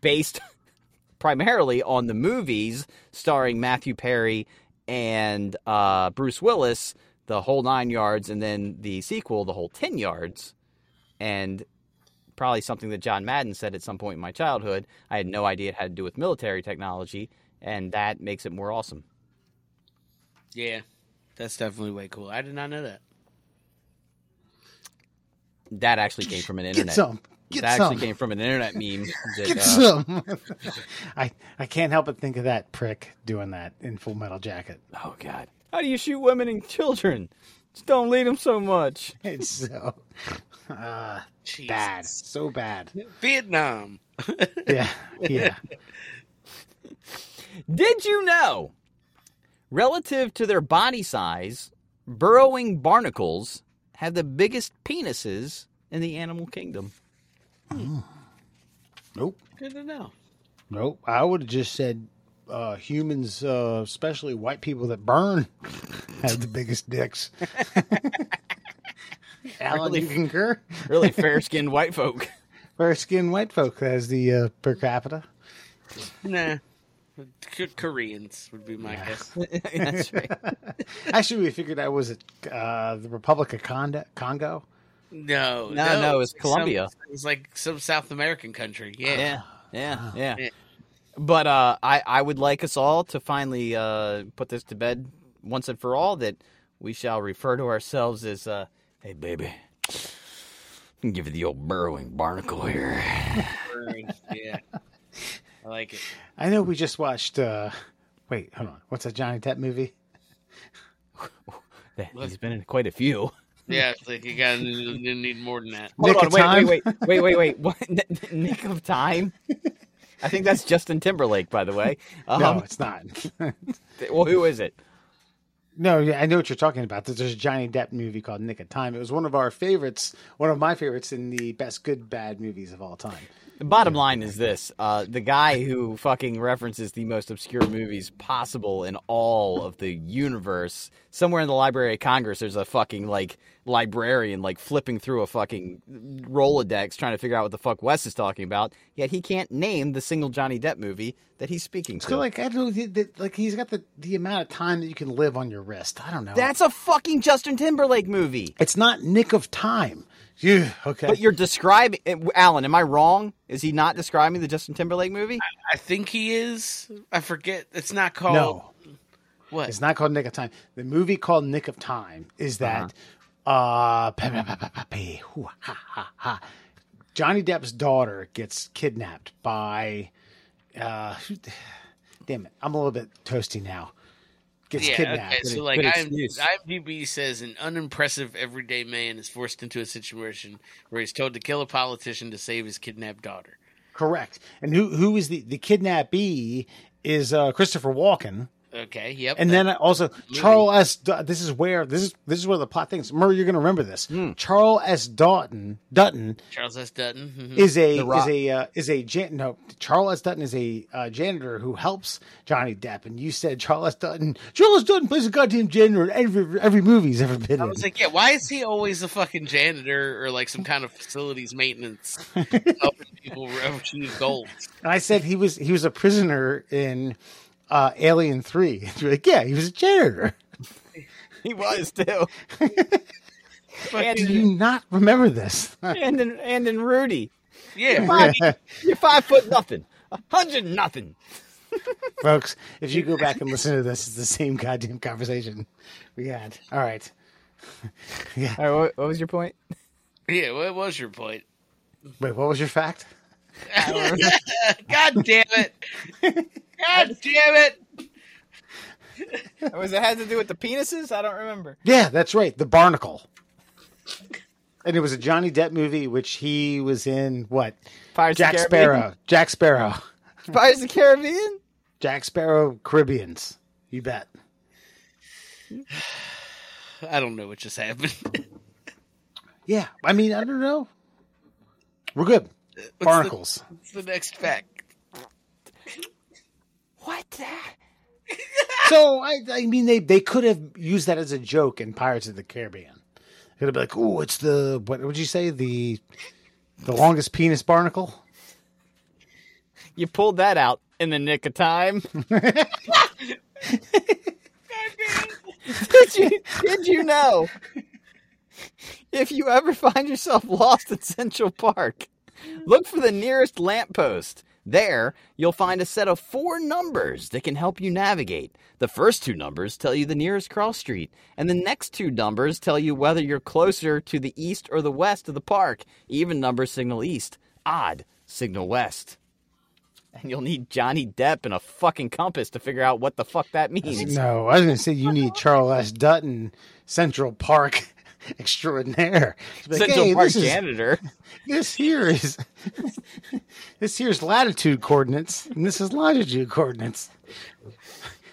based primarily on the movies starring Matthew Perry and uh, Bruce Willis, the whole nine yards, and then the sequel, the whole ten yards, and probably something that John Madden said at some point in my childhood. I had no idea it had to do with military technology, and that makes it more awesome. Yeah, that's definitely way cool. I did not know that. That actually came from an internet. Get internet. some. Get that some. actually came from an internet meme. That, Get uh, some. I I can't help but think of that prick doing that in Full Metal Jacket. oh God! How do you shoot women and children? Just don't lead them so much. It's so uh, bad, so bad. Vietnam. Yeah, yeah. Did you know, relative to their body size, burrowing barnacles have the biggest penises in the animal kingdom? Nope, Good to know. nope. I would have just said uh, humans, uh, especially white people that burn, have the biggest dicks. Alan, Really? you concur? Really fair skinned white folk. Fair skinned white folk has the uh, per capita. Nah. K- Koreans would be my guess. That's right. Actually, we figured out was it uh, the Republic of Congo? Congo? No, No, no, it's like Colombia. Some, it's like some South American country. Yeah. Yeah, yeah, yeah. Yeah. But uh, I I would like us all to finally uh, put this to bed once and for all that we shall refer to ourselves as uh, hey baby. Give it the old burrowing barnacle here. yeah, I like it. I know we just watched. uh Wait, hold on. What's that Johnny Depp movie? He's been in quite a few. Yeah, it's like you gotta you need more than that. Hold Nick on, of wait, wait, wait, wait, wait, wait. What? Nick of Time? I think that's Justin Timberlake, by the way. Um, no, it's not. Well, who is it? no, I know what you're talking about. There's a Johnny Depp movie called Nick of Time. It was one of our favorites, one of my favorites in the best good bad movies of all time. The bottom line is this: uh, the guy who fucking references the most obscure movies possible in all of the universe. Somewhere in the Library of Congress, there's a fucking like librarian like flipping through a fucking Rolodex trying to figure out what the fuck Wes is talking about. Yet he can't name the single Johnny Depp movie that he's speaking So to. like I don't know, the- the- like he's got the the amount of time that you can live on your wrist. I don't know. That's a fucking Justin Timberlake movie. it's not Nick of Time. Yeah, okay. But you're describing eh, Alan. Am I wrong? Is he not describing the Justin Timberlake movie? I think he is. I forget. It's not called no, what? it's not called Nick of Time. The movie called Nick of Time is that uh-huh. Uh. Johnny Depp's daughter gets kidnapped by uh, damn it, I'm a little bit toasty now. Gets yeah, kidnapped. okay. So like, good IM, excuse. IMDb says an unimpressive everyday man is forced into a situation where he's told to kill a politician to save his kidnapped daughter. Correct. And who who is the the kidnappee is uh, Christopher Walken. Okay. Yep. And that- then also Charles S. This is where this is this is where the plot things. Murray, you're going to remember this. Hmm. Charles S. Dutton Dutton Charles S. Dutton. mhm. is a is a uh, is a jan- no Charles S. Dutton is a uh, janitor who helps Johnny Depp. And you said Charles S. Dutton. Charles Dutton plays a goddamn janitor in every every movie he's ever been in. I in. was like, yeah, why is he always a fucking janitor or like some kind of facilities maintenance helping people achieve goals? And I said he was he was a prisoner in uh, Alien Three. And you're like, yeah, he was a janitor. He was too. and, Do you not remember this? and in and in Rudy, Yeah, Five- you're five foot nothing, a hundred nothing. Folks, if you go back and listen to this, it's the same goddamn conversation we had. All right. yeah. All right. what, what was your point? yeah. What was your point? Wait, what was your fact? God damn it! God damn it! Was it had to do with the penises? I don't remember. Yeah, that's right. The Barnacle. And it was a Johnny Depp movie, which he was in what? Pirates Jack of the Caribbean? Sparrow. Jack Sparrow. Pirates of the Caribbean. Jack Sparrow Caribbeans. You bet. I don't know what just happened. Yeah. I mean, I don't know. We're good. The- Barnacles. What's the next fact? What? the- so I, I mean, they they could have used that as a joke in Pirates of the Caribbean. It'd be like, "Oh, it's the what would you say the the longest penis barnacle?" You pulled that out in the nick of time. did you did you know? If you ever find yourself lost in Central Park, look for the nearest lamppost. There, you'll find a set of four numbers that can help you navigate. The first two numbers tell you the nearest cross street, and the next two numbers tell you whether you're closer to the east or the west of the park. Even numbers signal east, odd signal west. And you'll need Johnny Depp and a fucking compass to figure out what the fuck that means. No, I was going to say you need Charles S. Dutton, Central Park extraordinaire. Like, Central "Hey, Park this is- janitor. This here is this here's latitude coordinates, and this is longitude coordinates.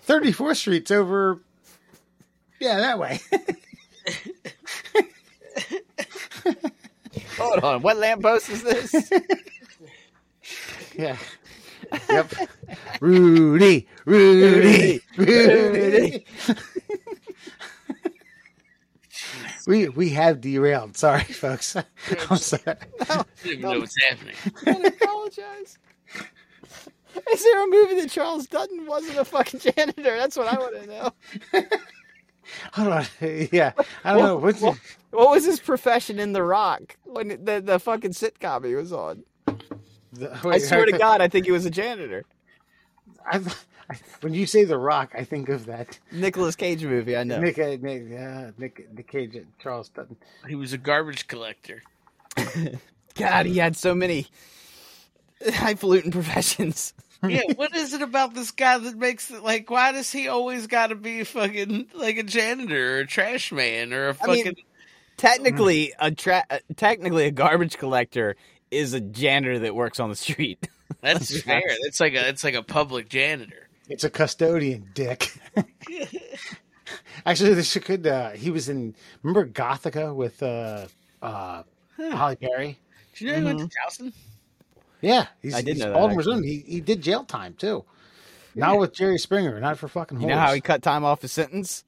Thirty fourth Street's over. Yeah, that way. Hold on, what lamppost is this? yeah. Yep. Rudy, Rudy, Rudy. We we have derailed. Sorry, folks. I'm sorry. I don't even know what's happening. I apologize. Is there a movie that Charles Dutton wasn't a fucking janitor? That's what I want to know. Hold on. Yeah, I don't know. What's What, what was his profession in The Rock when the the fucking sitcom he was on? the, I swear to God, I think he was a janitor. I, I, when you say The Rock, I think of that Nicolas Cage movie. I know. Nick, uh, Nick, uh, Nick, Nick Cage, and Charles Dutton. He was a garbage collector. God, he had so many highfalutin professions. yeah, what is it about this guy that makes it like? Why does he always got to be fucking like a janitor or a trash man or a I mean, fucking? Technically, a tra- uh, technically a garbage collector is a janitor that works on the street. that's fair. It's like a it's like a public janitor. It's a custodian, Dick. Actually, this could. Uh, he was in. Remember Gothika with uh, uh, Halle Berry? Did you know he went to Towson? Yeah, he's, I did he's know that, Baltimore's own. He he did jail time too. Not with Jerry Springer. Not for fucking. You know how he cut time off his sentence?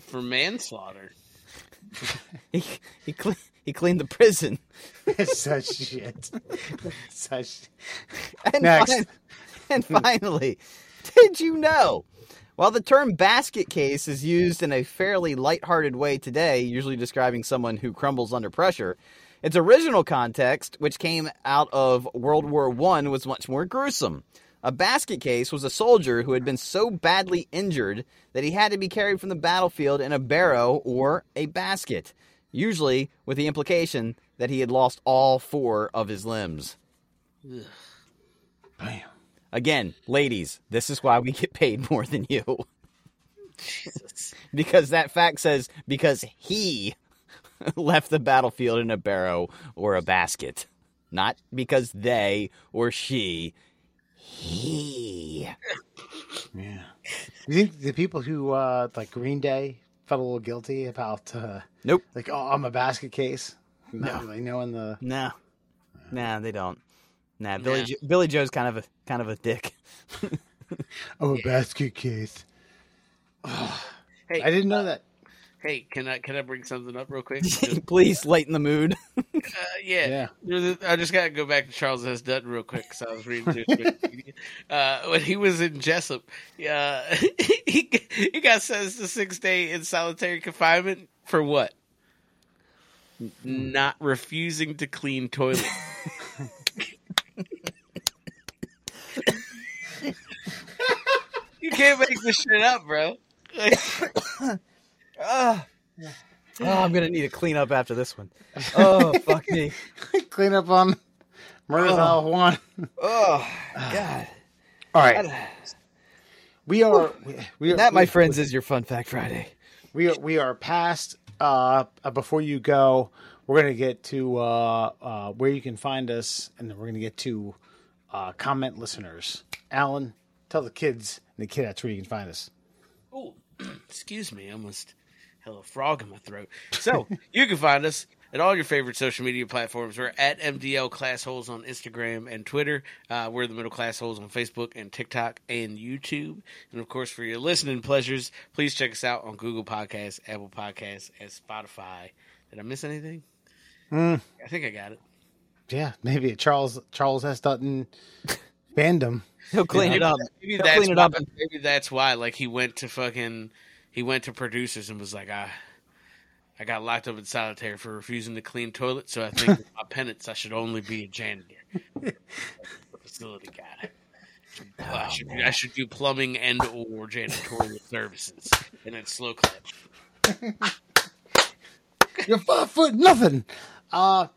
for manslaughter. He he, cle- he cleaned the prison. such shit. such. And, Next. fin- and finally, did you know? While the term basket case is used in a fairly lighthearted way today, usually describing someone who crumbles under pressure, its original context, which came out of World War I, was much more gruesome. A basket case was a soldier who had been so badly injured that he had to be carried from the battlefield in a barrow or a basket, usually with the implication that he had lost all four of his limbs. Bam. Again, ladies, this is why we get paid more than you. because that fact says because he left the battlefield in a barrow or a basket. Not because they or she. He. Yeah. You think the people who uh like Green Day felt a little guilty about uh Nope. like oh I'm a basket case? Not No. really knowing the No. Nah, they don't. Nah, Billie Nah. Jo- Billie Joe's kind of a kind of a dick. I'm a basket case. Hey, I didn't know that. Hey, can I can I bring something up real quick? Please lighten the mood. Uh, yeah. Yeah. There's a- I just gotta go back to Charles S. Dutton real quick because I was reading through his uh, when he was in Jessup. Uh, he he got sentenced to six day in solitary confinement for what? Not refusing to clean toilet. You can't make this shit up, bro. oh, I'm gonna need to clean up after this one. Oh fuck me. Clean up on Murder Oh. File One. Oh God. All right. We are we, we are That, my we- friends, is your Fun Fact Friday. we are we are past uh, uh before you go we're gonna get to uh uh where you can find us and then we're gonna get to uh comment listeners alan tell the kids the kidettes where you can find us Oh, excuse me, I almost held a frog in my throat. So you can find us at all your favorite social media platforms. We're at MDL Class Holes on Instagram and Twitter. Uh, we're the Middle Class Holes on Facebook and TikTok and YouTube. And of course, for your listening pleasures, please check us out on Google Podcasts, Apple Podcasts, and Spotify. Did I miss anything? Hmm. I think I got it. yeah maybe charles charles s dutton fandom He'll clean it up. Maybe He'll that's clean it why, up. Maybe that's why. Like he went to fucking, he went to producers and was like, I, I got locked up in solitary for refusing to clean toilets. So I think with my penance, I should only be a janitor, facility guy. I should, I should do plumbing and or janitorial services, and then slow clap. you're five foot nothing uh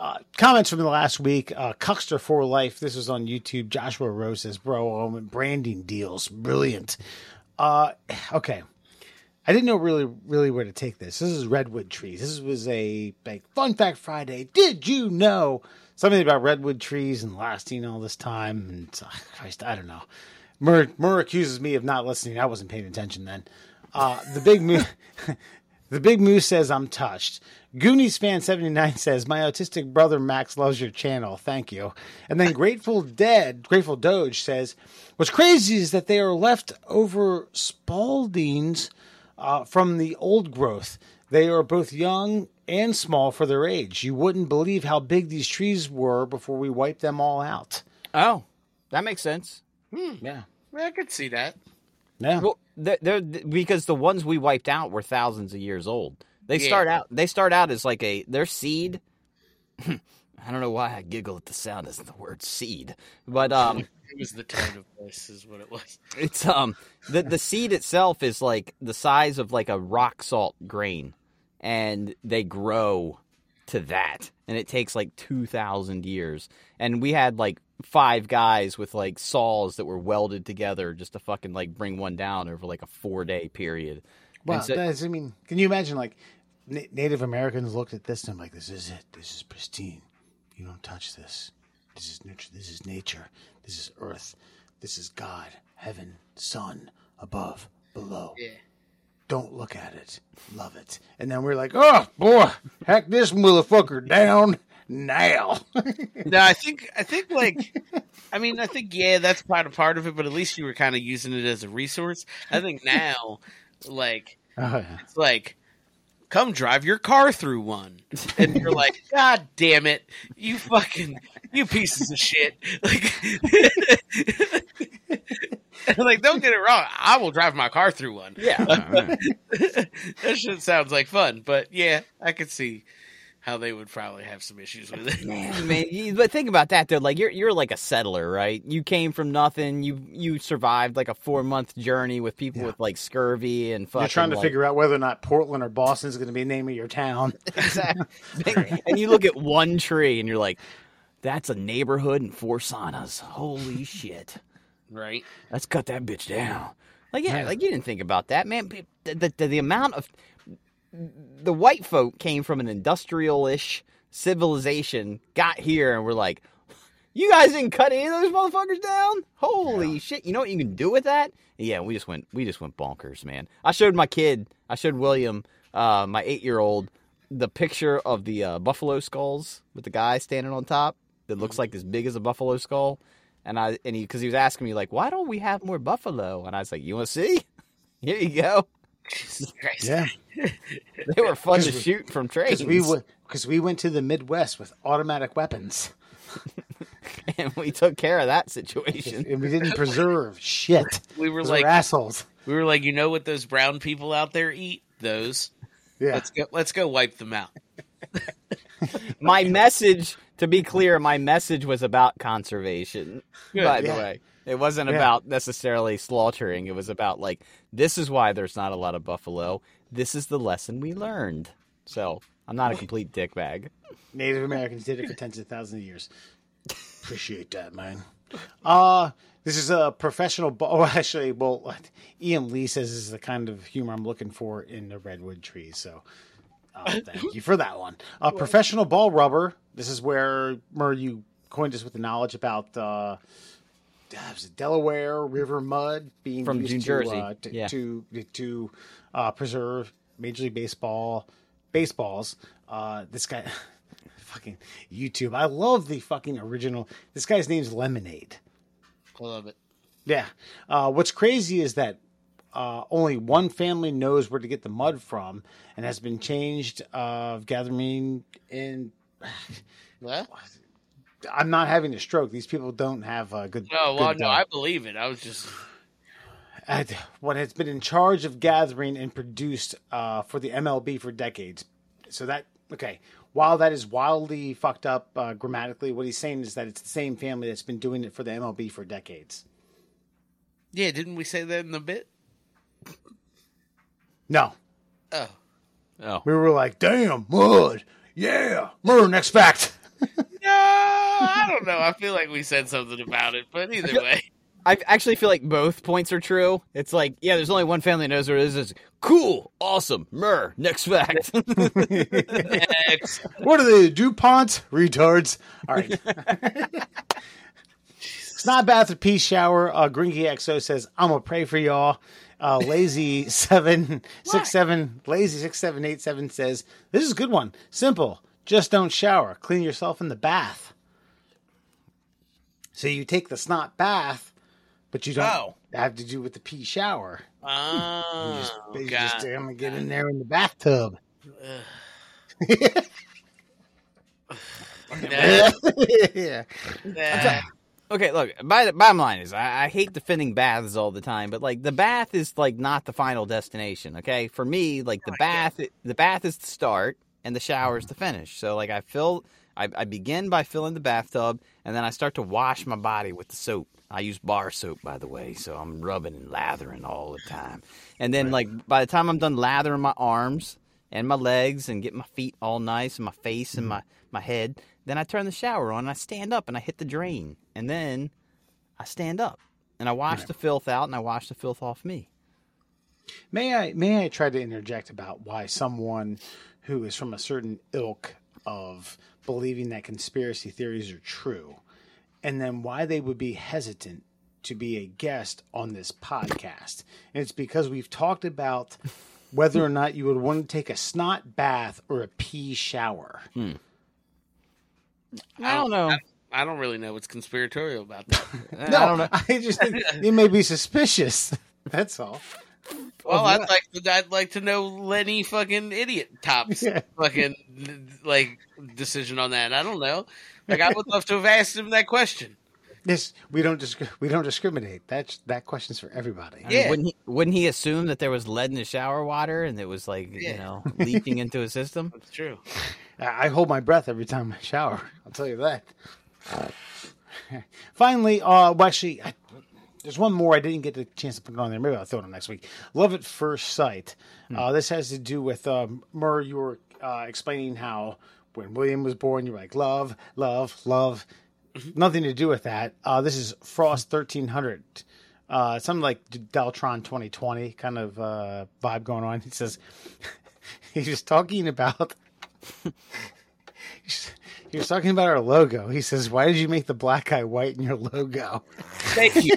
uh, comments from the last week, uh, Cuckster for Life. This was on YouTube. Joshua Rose says, "Bro, um, branding deals, brilliant." Uh, okay, I didn't know really, really where to take this. This is redwood trees. This was a like fun fact Friday. Did you know something about redwood trees and lasting all this time? And uh, Christ, I don't know. Murr, Murr accuses me of not listening. I wasn't paying attention then. Uh, the big moose, the big moose says I'm touched. Goonies fan seventy nine says my autistic brother Max loves your channel. Thank you. And then Grateful Dead, Grateful Doge says, what's crazy is that they are left over Spaldings uh, from the old growth. They are both young and small for their age. You wouldn't believe how big these trees were before we wiped them all out. Oh, that makes sense. Hmm. Yeah. I could see that. Yeah. Well, they're, they're because the ones we wiped out were thousands of years old. They Yeah. start out. They start out as like a their seed. I don't know why I giggle at the sound of the word seed, but um, It was the tone of voice, is what it was. It's um the the seed itself is like the size of like a rock salt grain, and they grow to that, and it takes like two thousand years. And we had like five guys with like saws that were welded together just to fucking like bring one down over like a four day period. Wow, And so- that's, I mean, can you imagine like Na- Native Americans looked at this and like, this is it. This is pristine. You don't touch this. This is nature. This is nature. This is earth. This is God, heaven, sun, above, below. Yeah. Don't look at it. Love it. And then we're like, oh boy, hack this motherfucker down now. No, I think I think like I mean I think yeah that's part of part of it, but at least you were kind of using it as a resource. I think now, like Oh, yeah. it's like come drive your car through one, and you're like, God damn it, you fucking you pieces of shit. Like, like don't get it wrong, I will drive my car through one. Yeah, that shit sounds like fun, but yeah, I could see how they would probably have some issues with it. Man, man, you, but think about that though. Like you're you're like a settler, right? You came from nothing. You you survived like a four month journey with people Yeah. with like scurvy and fucking. You're trying to like, figure out whether or not Portland or Boston is going to be the name of your town. exactly. and you look at one tree and you're like, "That's a neighborhood and four saunas. Holy shit! Right? Let's cut that bitch down." Like yeah, Yeah. like you didn't think about that, man. The, the, the, the amount of the white folk came from an industrial-ish civilization, got here, and we're like, "You guys didn't cut any of those motherfuckers down? Holy shit! You know what you can do with that?" Yeah, we just went, we just went bonkers, man. I showed my kid, I showed William, uh, my eight-year-old, the picture of the uh, buffalo skulls with the guy standing on top that looks like as big as a buffalo skull. And I and he because he was asking me like, why don't we have more buffalo? And I was like, you want to see? Here you go. Jesus Yeah. They were fun to 'Cause we- shoot from trains. Because we, went- 'cause we went to the Midwest with automatic weapons. and we took care of that situation. And we didn't preserve shit. We were like, we're assholes. we were like, you know what those brown people out there eat? Those. Yeah. Let's go. Let's go wipe them out. my message, to be clear, my message was about conservation. Good, by the way, it wasn't Yeah. about necessarily slaughtering. It was about like this is why there's not a lot of buffalo. This is the lesson we learned. So I'm not a complete dickbag. Native Americans did it for tens of thousands of years. Appreciate that, man. Uh this is a professional. Ball. Oh, actually, well, Ian Lee says is the kind of humor I'm looking for in the redwood trees. So, uh, thank you for that one. Uh, professional ball rubber. This is where Murr you coined us with the knowledge about uh, Delaware River mud being From used New to, uh, to yeah. to to uh, preserve Major League Baseball baseballs. Uh, this guy, fucking YouTube. I love the fucking original. This guy's name's Lemonade. I love it. Yeah. Uh, what's crazy is that uh, only one family knows where to get the mud from, and has been changed. Uh, gathering in. What? I'm not having a stroke. These people don't have a good. No, well, good, no, I believe it. I was just at what has been in charge of gathering and produced uh, for the MLB for decades. So that okay, while that is wildly fucked up uh, grammatically, what he's saying is that it's the same family that's been doing it for the MLB for decades. yeah. Didn't we say that in the bit? No, Oh, Oh, we were like, damn, mud, yeah, murder. Next fact. no, I don't know. I feel like we said something about it, but either way, I actually feel like both points are true. It's like, yeah, there's only one family that knows where it is. It's cool, awesome, Murr. Next fact. X. What are they, DuPont? Retards. All right. it's not bath or pee shower. Uh, Grinky XO says, I'm going to pray for y'all. Uh, lazy seven six seven lazy six seven eight seven says this is a good one simple just don't shower clean yourself in the bath so you take the snot bath but you don't Oh. have to do with the pee shower you Oh, just, you just God. damn get in there in the bathtub Nah, yeah nah. okay, look. By the bottom line is, I, I hate defending baths all the time, but like the bath is like not the final destination. Okay, for me, like the bath, the bath is the start. and the shower is the finish. So like I fill, I, I begin by filling the bathtub, and then I start to wash my body with the soap. I use bar soap, by the way, so I'm rubbing and lathering all the time. And then like by the time I'm done lathering my arms and my legs and get my feet all nice and my face and mm-hmm. my my head, then I turn the shower on and I stand up and I hit the drain, and then I stand up and I wash the filth out and I wash the filth off me. May I may I try to interject about why someone who is from a certain ilk of believing that conspiracy theories are true, and then why they would be hesitant to be a guest on this podcast. And it's because we've talked about whether or not you would want to take a snot bath or a pee shower. Hmm. I don't know. I, I don't really know what's conspiratorial about that. No, I don't know. I just you may be suspicious. That's all. Well, I'd like to, I'd like to know Lenny fucking idiot tops Yeah. fucking like decision on that. I don't know. Like I would love to have asked him that question. Yes, we don't disc- we don't discriminate. That's that question's for everybody. I mean, Yeah. wouldn't he, wouldn't he assume that there was lead in the shower water and it was like you know leaking into his system? That's true. I I hold my breath every time I shower. I'll tell you that. Finally, uh, well, actually, I, there's one more I didn't get the chance to put it on there. Maybe I'll throw it on next week. Love at first sight. Uh, this has to do with um, Murr. You were uh, explaining how when William was born, you were like love, love, love. Nothing to do with that. Uh, this is Frost 1300. Uh, something like Deltron 2020 kind of uh, vibe going on. He says he's just talking about he was talking about our logo. He says, "Why did you make the black guy white in your logo?" Thank you,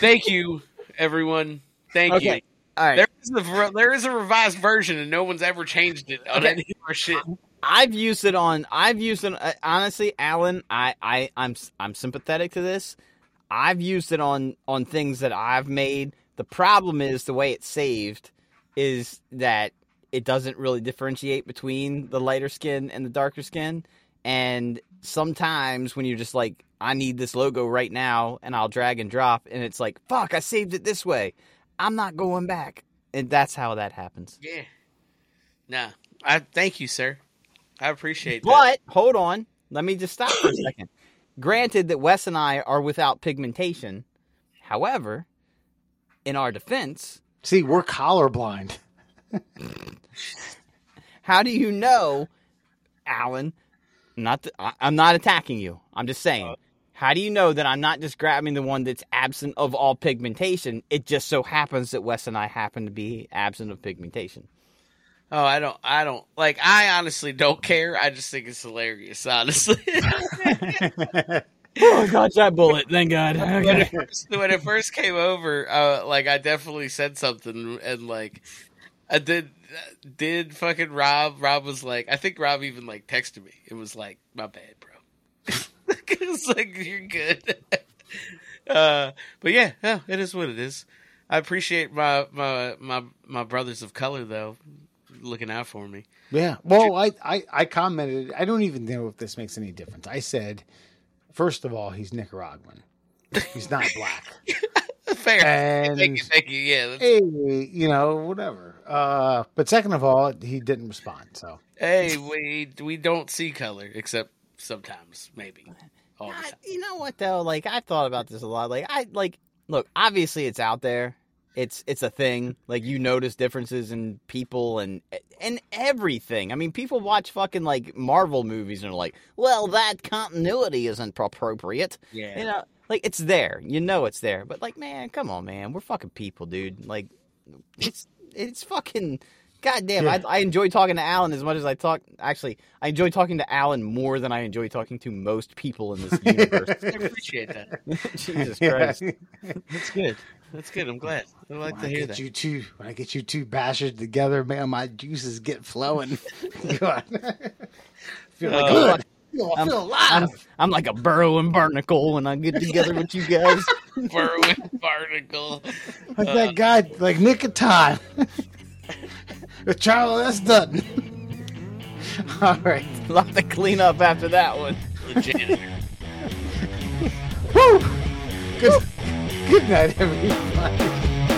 thank you, everyone. Thank you. All right. There is a there is a revised version, and no one's ever changed it on Okay. any of our shit. I've used it on. I've used it. Uh, honestly, Alan, I, I, I'm, I'm sympathetic to this. I've used it on on things that I've made. The problem is the way it's saved is that it doesn't really differentiate between the lighter skin and the darker skin. And sometimes when you're just like, I need this logo right now, and I'll drag and drop, and it's like, fuck, I saved it this way. I'm not going back. And that's how that happens. Yeah. Nah. I thank you, sir. I appreciate that. But hold on, let me just stop for a second. Granted that Wes and I are without pigmentation, however, in our defense, See, we're colorblind. how do you know, Alan? Not that, I, I'm not attacking you. I'm just saying. How do you know that I'm not just grabbing the one that's absent of all pigmentation? It just so happens that Wes and I happen to be absent of pigmentation. Oh, I don't. I don't like. I honestly don't care. I just think it's hilarious. Honestly, Oh, I got that bullet. Thank God. when, it first, when it first came over, uh, like I definitely said something, and like I did. Did fucking Rob? Rob was like, I think Rob even like texted me. It was like, my bad, bro. it's like you're good. uh, but yeah, yeah, it is what it is. I appreciate my my my my brothers of color though, looking out for me. Yeah. Well, I, I, I commented. I don't even know if this makes any difference. I said, first of all, he's Nicaraguan. He's not black. Fair. And thank you, thank you. Yeah. hey, you know, whatever. Uh, but second of all, he didn't respond. So Hey, we we don't see color except sometimes, maybe. All I- you know what though? Like I've thought about this a lot. Like I like look, obviously it's out there. It's it's a thing. Like you notice differences in people and and everything. I mean, people watch fucking like Marvel movies and are like, "Well, that continuity isn't appropriate." Yeah. You know, like it's there. You know it's there. But like, man, come on, man. We're fucking people, dude. Like it's it's fucking goddamn. Yeah. I I enjoy talking to Alan as much as I talk actually, I enjoy talking to Alan more than I enjoy talking to most people in this universe. I appreciate that. Jesus Yeah. Christ. That's good. That's good. I'm glad. I like When to I hear get that. you two, when I get you two bastards together, man, my juices get flowing. God. feel like Uh, I'm, I'm. I'm like a burrow and barnacle when I get together with you guys. Berwin Barnacle. like uh, that guy, like Nick of Time. With Charlie S. Dutton. All right. Lot to clean up after that one. Woo! Good, good night, everybody.